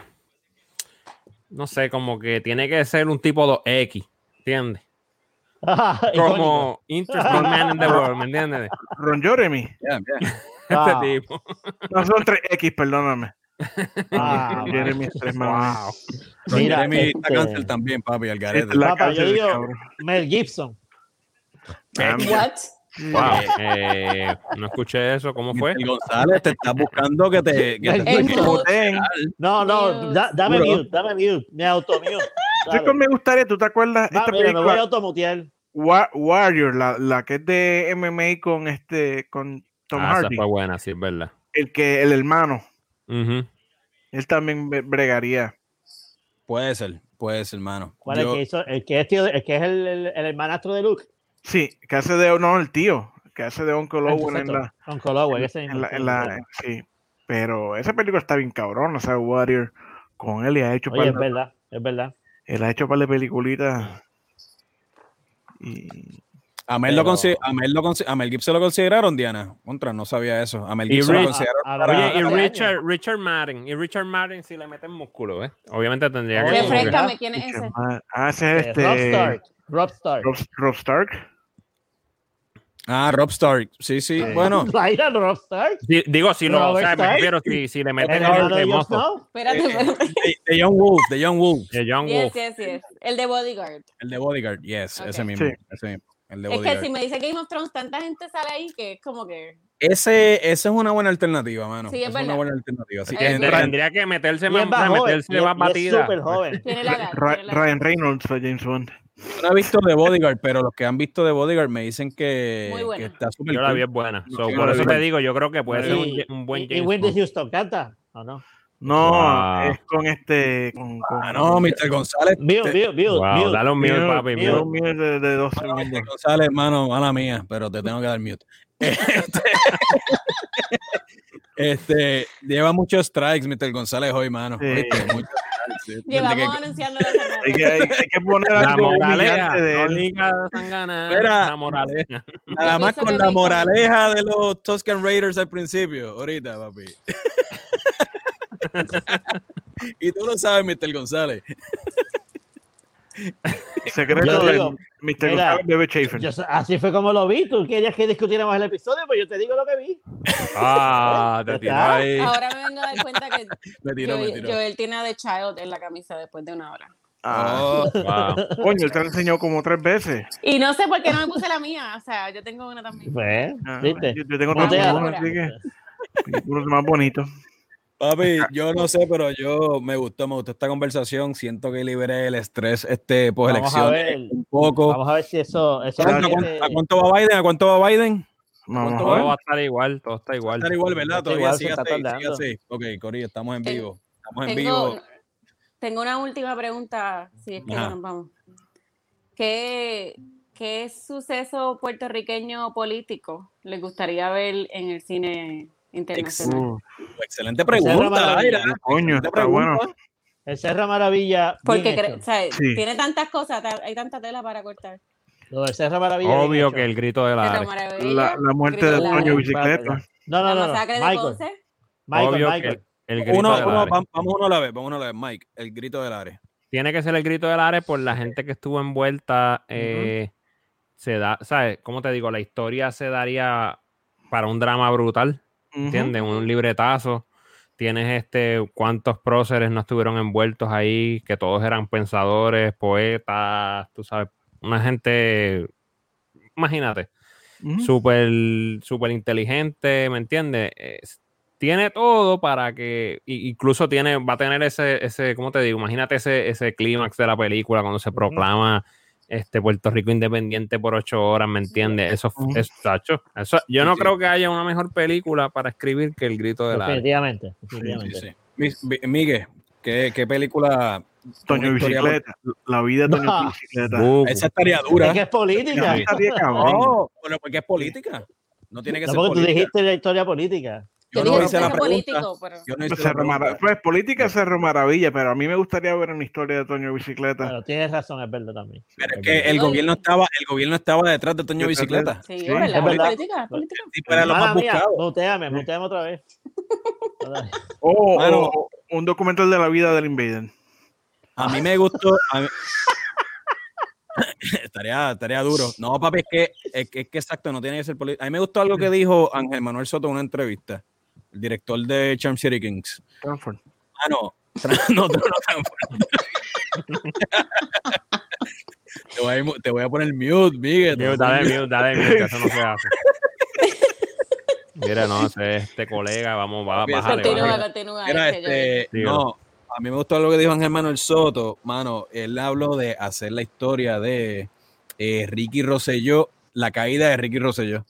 no sé, como que tiene que ser un tipo 2X, ¿entiendes? Ah. Como Interesting Man in the World, ¿me entiendes? Ron Jeremy. Ya, ya. Ah, Este tipo. No son 3X, perdóname. ah, Jeremy es. Wow. Ron Mira, Jeremy está este- cáncer también, papi, al garete. La Papá, yo digo- cabrón. Mel Gibson. Ah, What? Wow. Eh, no escuché eso, ¿cómo fue? Miguel González, te estás buscando que te... Que te. No, no, da- dame Duro. mute, dame mute, me automute. ¿Sabes cuál me gustaría? ¿Tú te acuerdas Va, esta mira, me voy a automutear. Wa- Warrior, la, la que es de MMA con este con Tom Ah, esa Hardy? fue buena, sí, es verdad. El que el hermano, él también bre- bregaría. Puede ser, puede ser, hermano. ¿Cuál es el que hizo? El que es, tío, de- el, que es el, el, el hermanastro de Luke. Sí, que hace de no el tío, que hace de Uncle Ah, Owen en la, Con Coloway, ese en la, sí, en la- sí. sí. Pero esa película está bien cabrón, o sea, Warrior con él y ha hecho Oye, es verdad, es verdad. él ha hecho par de peliculitas y A Mel, lo Pero- consi- a, Mel lo consi- a Mel Gibson lo consideraron, Diana. Contra, no sabía eso. A Mel Y Gibson lo consideraron. a- a- para- Oye, y Richard. Richard Martin. Y Richard Martin si le meten músculo, ¿eh? Obviamente tendría que. Refrescame, ¿quién es ese? Ah, ese es Eh, este. Rob Stark. Rob Stark. Rob, Rob Stark. Ah, Rob Stark. Sí, sí. Sí. Bueno, Vaya, Rob Stark. Sí, digo, si lo. O Robert sea, me Stark. refiero si, si le meten el de mozo. Espérate, Eh, espérate. de, Wolf, de Young Wolf. de John Yes, Wolf. yes, yes. El de Bodyguard. El de Bodyguard, yes, Ok. ese mismo. Sí. Ese mismo. El de Es que Bodyguard. si me dice Game of Thrones, tanta gente sale ahí que es como que. Ese, esa es una buena alternativa, mano. Sí, es Esa una buena alternativa. Así Es que Tendría que meterse más, es joven. meterse y es- más y es batida. súper joven. Ryan Reynolds fue James Bond. Yo no he visto de Bodyguard, pero los que han visto de Bodyguard me dicen que, que está súper Yo la vi es buena. So, por eso te digo, yo creo que puede ser un, Y- un buen y, y James Whitney Bond. Houston canta, ¿o no? No, Wow. es con este. Con, con- Ah, no, Mr. González. Mute, te- mute, mute, Wow, mute. dale un mute, papi. mute, mute. mute de, de dos segundos. Mr. González, hermano, mala mía, pero te tengo que dar mute. Este, este, lleva muchos strikes, Mr. González, hoy, mano. Sí. ¿Oíste? Muchos strikes, Llevamos anunciando. Hay que, hay, hay que poner La algo moraleja. de No él. digas Sangana, Mira. La moraleja. Nada más con la moraleja de los Tuscan Raiders al principio, ahorita, papi. y tú lo sabes, Mr. González. Secreto Yo de Mr. mira, Bebe Chafer. Yo- así fue como lo vi. Tú querías que discutiéramos el episodio, pues yo te digo lo que vi. Ah, te tiró ahí. Ahora me vengo a dar cuenta que Me tiró, me Joel, tiró. Joel tiene a The Child en la camisa después de una hora. Ah, Oh, Wow. coño, él te lo enseñó como tres veces. Y no sé por qué no me puse la mía. O sea, yo tengo una también. Pues, Ah, ¿viste? Yo, yo tengo uno, así que uno es más bonito. Papi, yo no sé, pero yo me gustó, me gustó esta conversación. Siento que liberé el estrés este post Vamos a ver. elecciones un poco. Vamos a ver si eso. eso ¿A cuánto, a cuánto va Biden? ¿A cuánto va Biden? Vamos ¿Cuánto a Todo ver. va a estar igual, todo está igual. Estar igual, ¿verdad? Está Todavía igual, se sigue está así, sigue tardando. así. Ok, Corillo, estamos en Tengo- vivo. Estamos en Tengo, vivo. tengo una última pregunta, si es que Ajá. nos vamos. ¿Qué, ¿Qué suceso puertorriqueño político les gustaría ver en el cine internacional? Uh, Excelente pregunta. Aira. coño, está bueno. El Serra Maravilla. Porque o sea, Sí. tiene tantas cosas, hay tanta tela para cortar. Lo del Serra Maravilla. Obvio que el grito de la La, la muerte de del Toño Bicicleta. No, no, la no. no. masacre de Michael. Michael, Obvio que Michael. el, el grito Uno, del uno, vamos uno a la vez, vamos uno a la vez. Mike, el grito del Ares. Tiene que ser el grito del Ares por la gente que estuvo envuelta. eh, Se da, ¿sabes? ¿Cómo te digo? La historia se daría para un drama brutal. ¿Entiendes? Un libretazo. Tienes este, cuántos próceres no estuvieron envueltos ahí, que todos eran pensadores, poetas, tú sabes, una gente, imagínate, Ujú. súper, súper inteligente, ¿me entiendes? Es- tiene todo para que, incluso tiene, va a tener ese, ese, ¿cómo te digo? Imagínate ese, ese clímax de la película cuando se proclama este Puerto Rico independiente por ocho horas, ¿me entiendes? Eso, es tacho. Eso, yo no Sí. creo que haya una mejor película para escribir que El Grito de la Definitivamente. Definitivamente. sí. Miguel, ¿qué, qué película? Toño Bicicleta. La vida de Toño No. Bicicleta. Esa estaría dura. Es que es política. No, pero porque es política. No tiene que No, ser porque tú política. dijiste la historia política. Yo no dije hice la suceso pregunta. político, pero Yo no Pues, hice la pregunta. pues, política Cerro Maravilla, pero a mí me gustaría ver una historia de Toño Bicicleta. Pero tienes razón, es verdad también. Pero es Es que el gobierno estaba, el gobierno estaba detrás de Toño Bicicleta. sí, Sí, es verdad, es verdad. política, política. Sí, pero era lo más buscado. muteame, muteame otra vez. O, Mano. o un documental de la vida del Invader. A mí me gustó. a mí- estaría, estaría duro. No, papi, es que, es que, es que exacto, no tiene que ser político. A mí me gustó algo que dijo Ángel Manuel Soto en una entrevista, el director de Charm City Kings. Stanford. Ah, no. No, no, te, voy a, te voy a poner mute, Miguel. Mute, dale mute, dale mute, que eso no se hace. Mira, no sé, este colega, vamos, va, bájale, Continúa, continúa. Era este, Sí, no, a mí me gustó lo que dijo Ángel Manuel Soto, mano, él habló de hacer la historia de eh, Ricky Rosselló, la caída de Ricky Rosselló.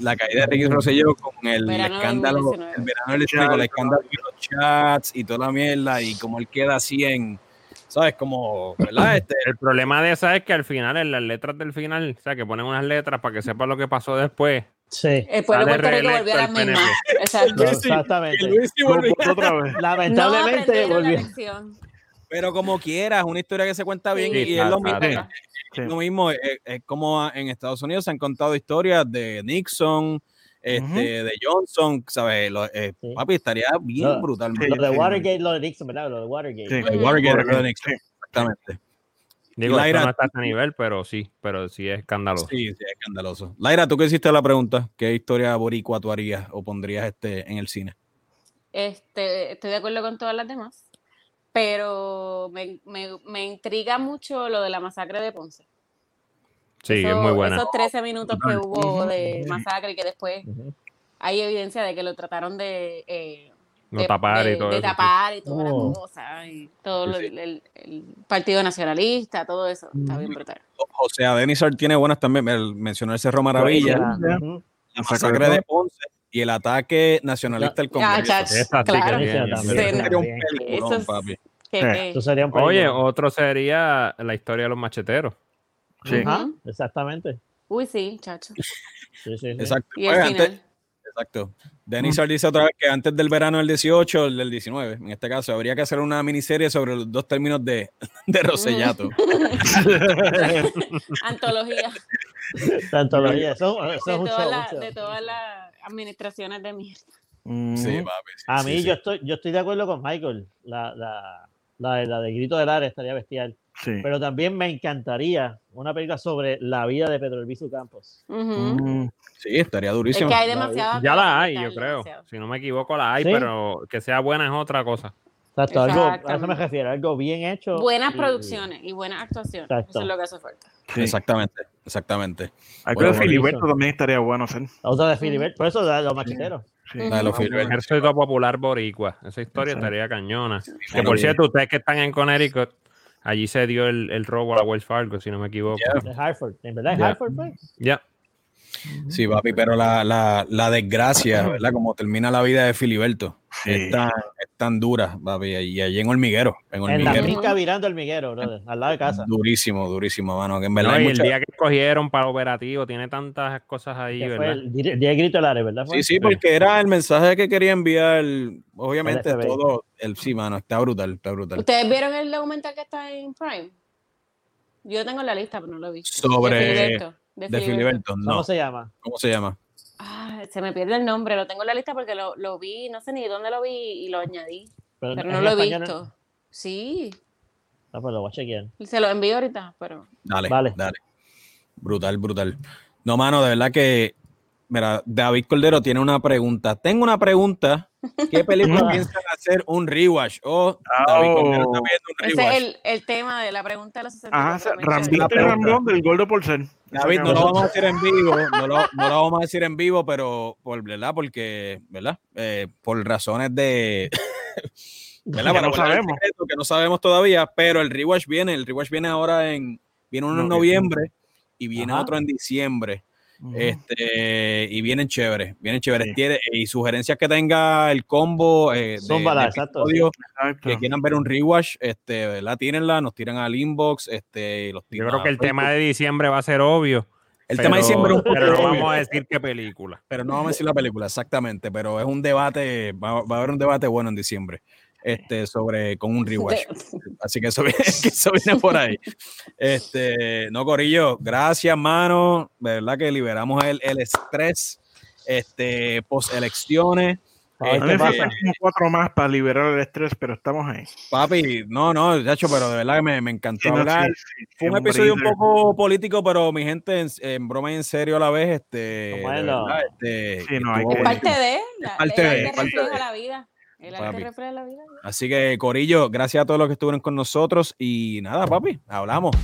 La caída de Ricky Rosselló con el Verano escándalo, 2019. el verano del 19, con el escándalo de los chats y toda la mierda y como él queda así en, ¿sabes? Como, ¿verdad? Este, El problema de esa es que al final, en las letras del final, o sea, que ponen unas letras para que sepa lo que pasó después. Sí, El pueblo de Puerto Rico volvió a PNP. mismas. Exacto. Exactamente. que Luis sí Lo volvió. puso otra vez. No Lamentablemente la volvió. Pero como quieras, una historia que se cuenta bien Sí, y es lo mismo. claro. Es lo mismo, es, es como en Estados Unidos se han contado historias de Nixon, este, de Johnson, ¿sabes? Lo- eh, Sí. Papi, estaría bien No, brutal. sí. Lo de Watergate, lo de Nixon, ¿verdad? Lo de Watergate. Sí. Lo de Watergate, Watergate, lo de Nixon, exactamente. Digo, Laira- esto no está a ese nivel, pero sí, pero sí es escandaloso. Sí, sí, es escandaloso. Laira, tú que hiciste la pregunta, ¿qué historia boricua tú harías o pondrías este en el cine? Este, estoy de acuerdo con todas las demás, pero me, me, me intriga mucho lo de la masacre de Ponce. Sí, es muy buena. Esos 13 minutos que hubo de masacre y que después hay evidencia de que lo trataron de, eh, No de, tapar de- y todo de eso, tapar y toda la Oh. cosa y todo Sí, el, el- el Partido Nacionalista, todo eso está bien brutal. O sea, Denisar tiene buenas también. mencionó el Cerro Maravilla. Ujú. la Masacre de Ponce y el ataque nacionalista al Ah, Congreso. que claro. Eso sería un Oye, otro sería la historia de los macheteros. Sí. Ajá, exactamente. Uy, sí, chacho. Sí, sí, sí. Exacto. Y el final. antes- exacto. Denisar dice otra vez que antes del verano del 18, el del 19, en este caso, habría que hacer una miniserie sobre los dos términos de, de Rosellato. Antología Tanto lo eso, eso de es un todas show, las un show. de todas las administraciones de mierda. Mm, Sí, papi. sí, A mí sí. yo estoy yo estoy de acuerdo con Michael. La, la, la, de- la de Grito del Aire estaría bestial. sí. Pero también me encantaría una película sobre la vida de Pedro Elviso Campos. Mm, Sí, estaría Es durísimo. que hay La- demasiadas. Ya la que hay, yo creo. demasiado. Si no me equivoco, la hay, Sí. pero que sea buena es otra cosa. Exacto, algo, a eso me refiero, algo bien hecho. Buenas y- producciones y buenas actuaciones. Exacto. Eso es lo que hace falta. sí. Exactamente, exactamente. Algo Bueno, de Filiberto también estaría bueno hacer. La otra de Filiberto, por eso de los macheteros. Sí. La de los Ujú. Filiberto. Ejército Popular Boricua. Esa historia Exacto. estaría cañona. Que por cierto, ustedes que están en Connecticut, allí se dio el, el robo a la Wells Fargo, si no me equivoco. Yeah. De Hartford. En verdad, Ya. Hartford fue. Ya. Sí, papi, pero la, la, la desgracia, ¿verdad? Como termina la vida de Filiberto, Sí. es, tan, es tan dura, papi. Y allí en Hormiguero, en En la Hormiguero. finca virando el miguero, brother, al lado de casa. Durísimo, durísimo, mano. Que en No, verdad y el mucha- día que escogieron para operativo tiene tantas cosas ahí, Que ¿verdad? el día de Grito del ¿verdad? Sí, sí, porque era el mensaje que quería enviar, obviamente, El todo. El, sí, mano, está brutal, está brutal. ¿Ustedes vieron el documental que está en Prime? Yo tengo en la lista, pero no lo he visto. Sobre- De Filiberto. De De Filiberto. Filiberto, ¿Cómo no. se llama? ¿Cómo se llama? Ah, se me pierde el nombre. Lo tengo en la lista porque lo, lo vi, no sé ni dónde lo vi y lo añadí. Pero no lo he español, visto. Sí, No, pues lo voy a chequear. se lo envío ahorita, pero. Dale, Vale. dale. Brutal, brutal. No, mano, de verdad que, mira, David Cordero tiene una pregunta. Tengo una pregunta. ¿Qué película piensan hacer un rewatch? Oh, David Cordero está pidiendo un Ese rewatch. es el, el tema de la pregunta de los 60. Ajá, Rambito. Ramblón del Gordo por ser. David, no lo vamos a decir en vivo, no lo, no lo vamos a decir en vivo, pero por verdad, porque, ¿verdad? Eh, por razones de ¿verdad? Que Para no sabemos. secreto, que no sabemos todavía, pero el rewatch viene, el rewatch viene ahora en, viene uno en Noviembre. noviembre y viene Ajá. otro en diciembre. Este, y vienen chéveres, vienen chéveres. Sí. Tiene- y sugerencias que tenga el combo eh, de, exacto. que quieran ver un rewatch, este, ¿verdad? Tírenla, nos tiran al inbox, este, y los Yo tiran creo a que el Facebook. tema de diciembre va a ser obvio. el pero- tema de diciembre es un poco Pero no vamos a decir qué película. pero no vamos a decir la película exactamente, pero es un debate, va, va a haber un debate bueno en diciembre, este, sobre, con un rewatch. Así que eso, viene- que eso viene por ahí. Este, no, Corillo, gracias, mano. De verdad que liberamos el, el estrés, este, post elecciones. A ver A mí qué me pasa. faltan como cuatro más para liberar el estrés, pero estamos ahí. Papi, no, no, Chacho, pero de verdad que me, me encantó Sí, no, hablar. sí, sí, Fue un episodio un poco político, pero mi gente, en, en broma y en serio a la vez, este, de Bueno. verdad, este, Sí, no, hay que- Es parte de. Parte de, parte refleja de. la vida. El arte Papi. refleja la vida. Así que, Corillo, gracias a todos los que estuvieron con nosotros y nada, papi, hablamos.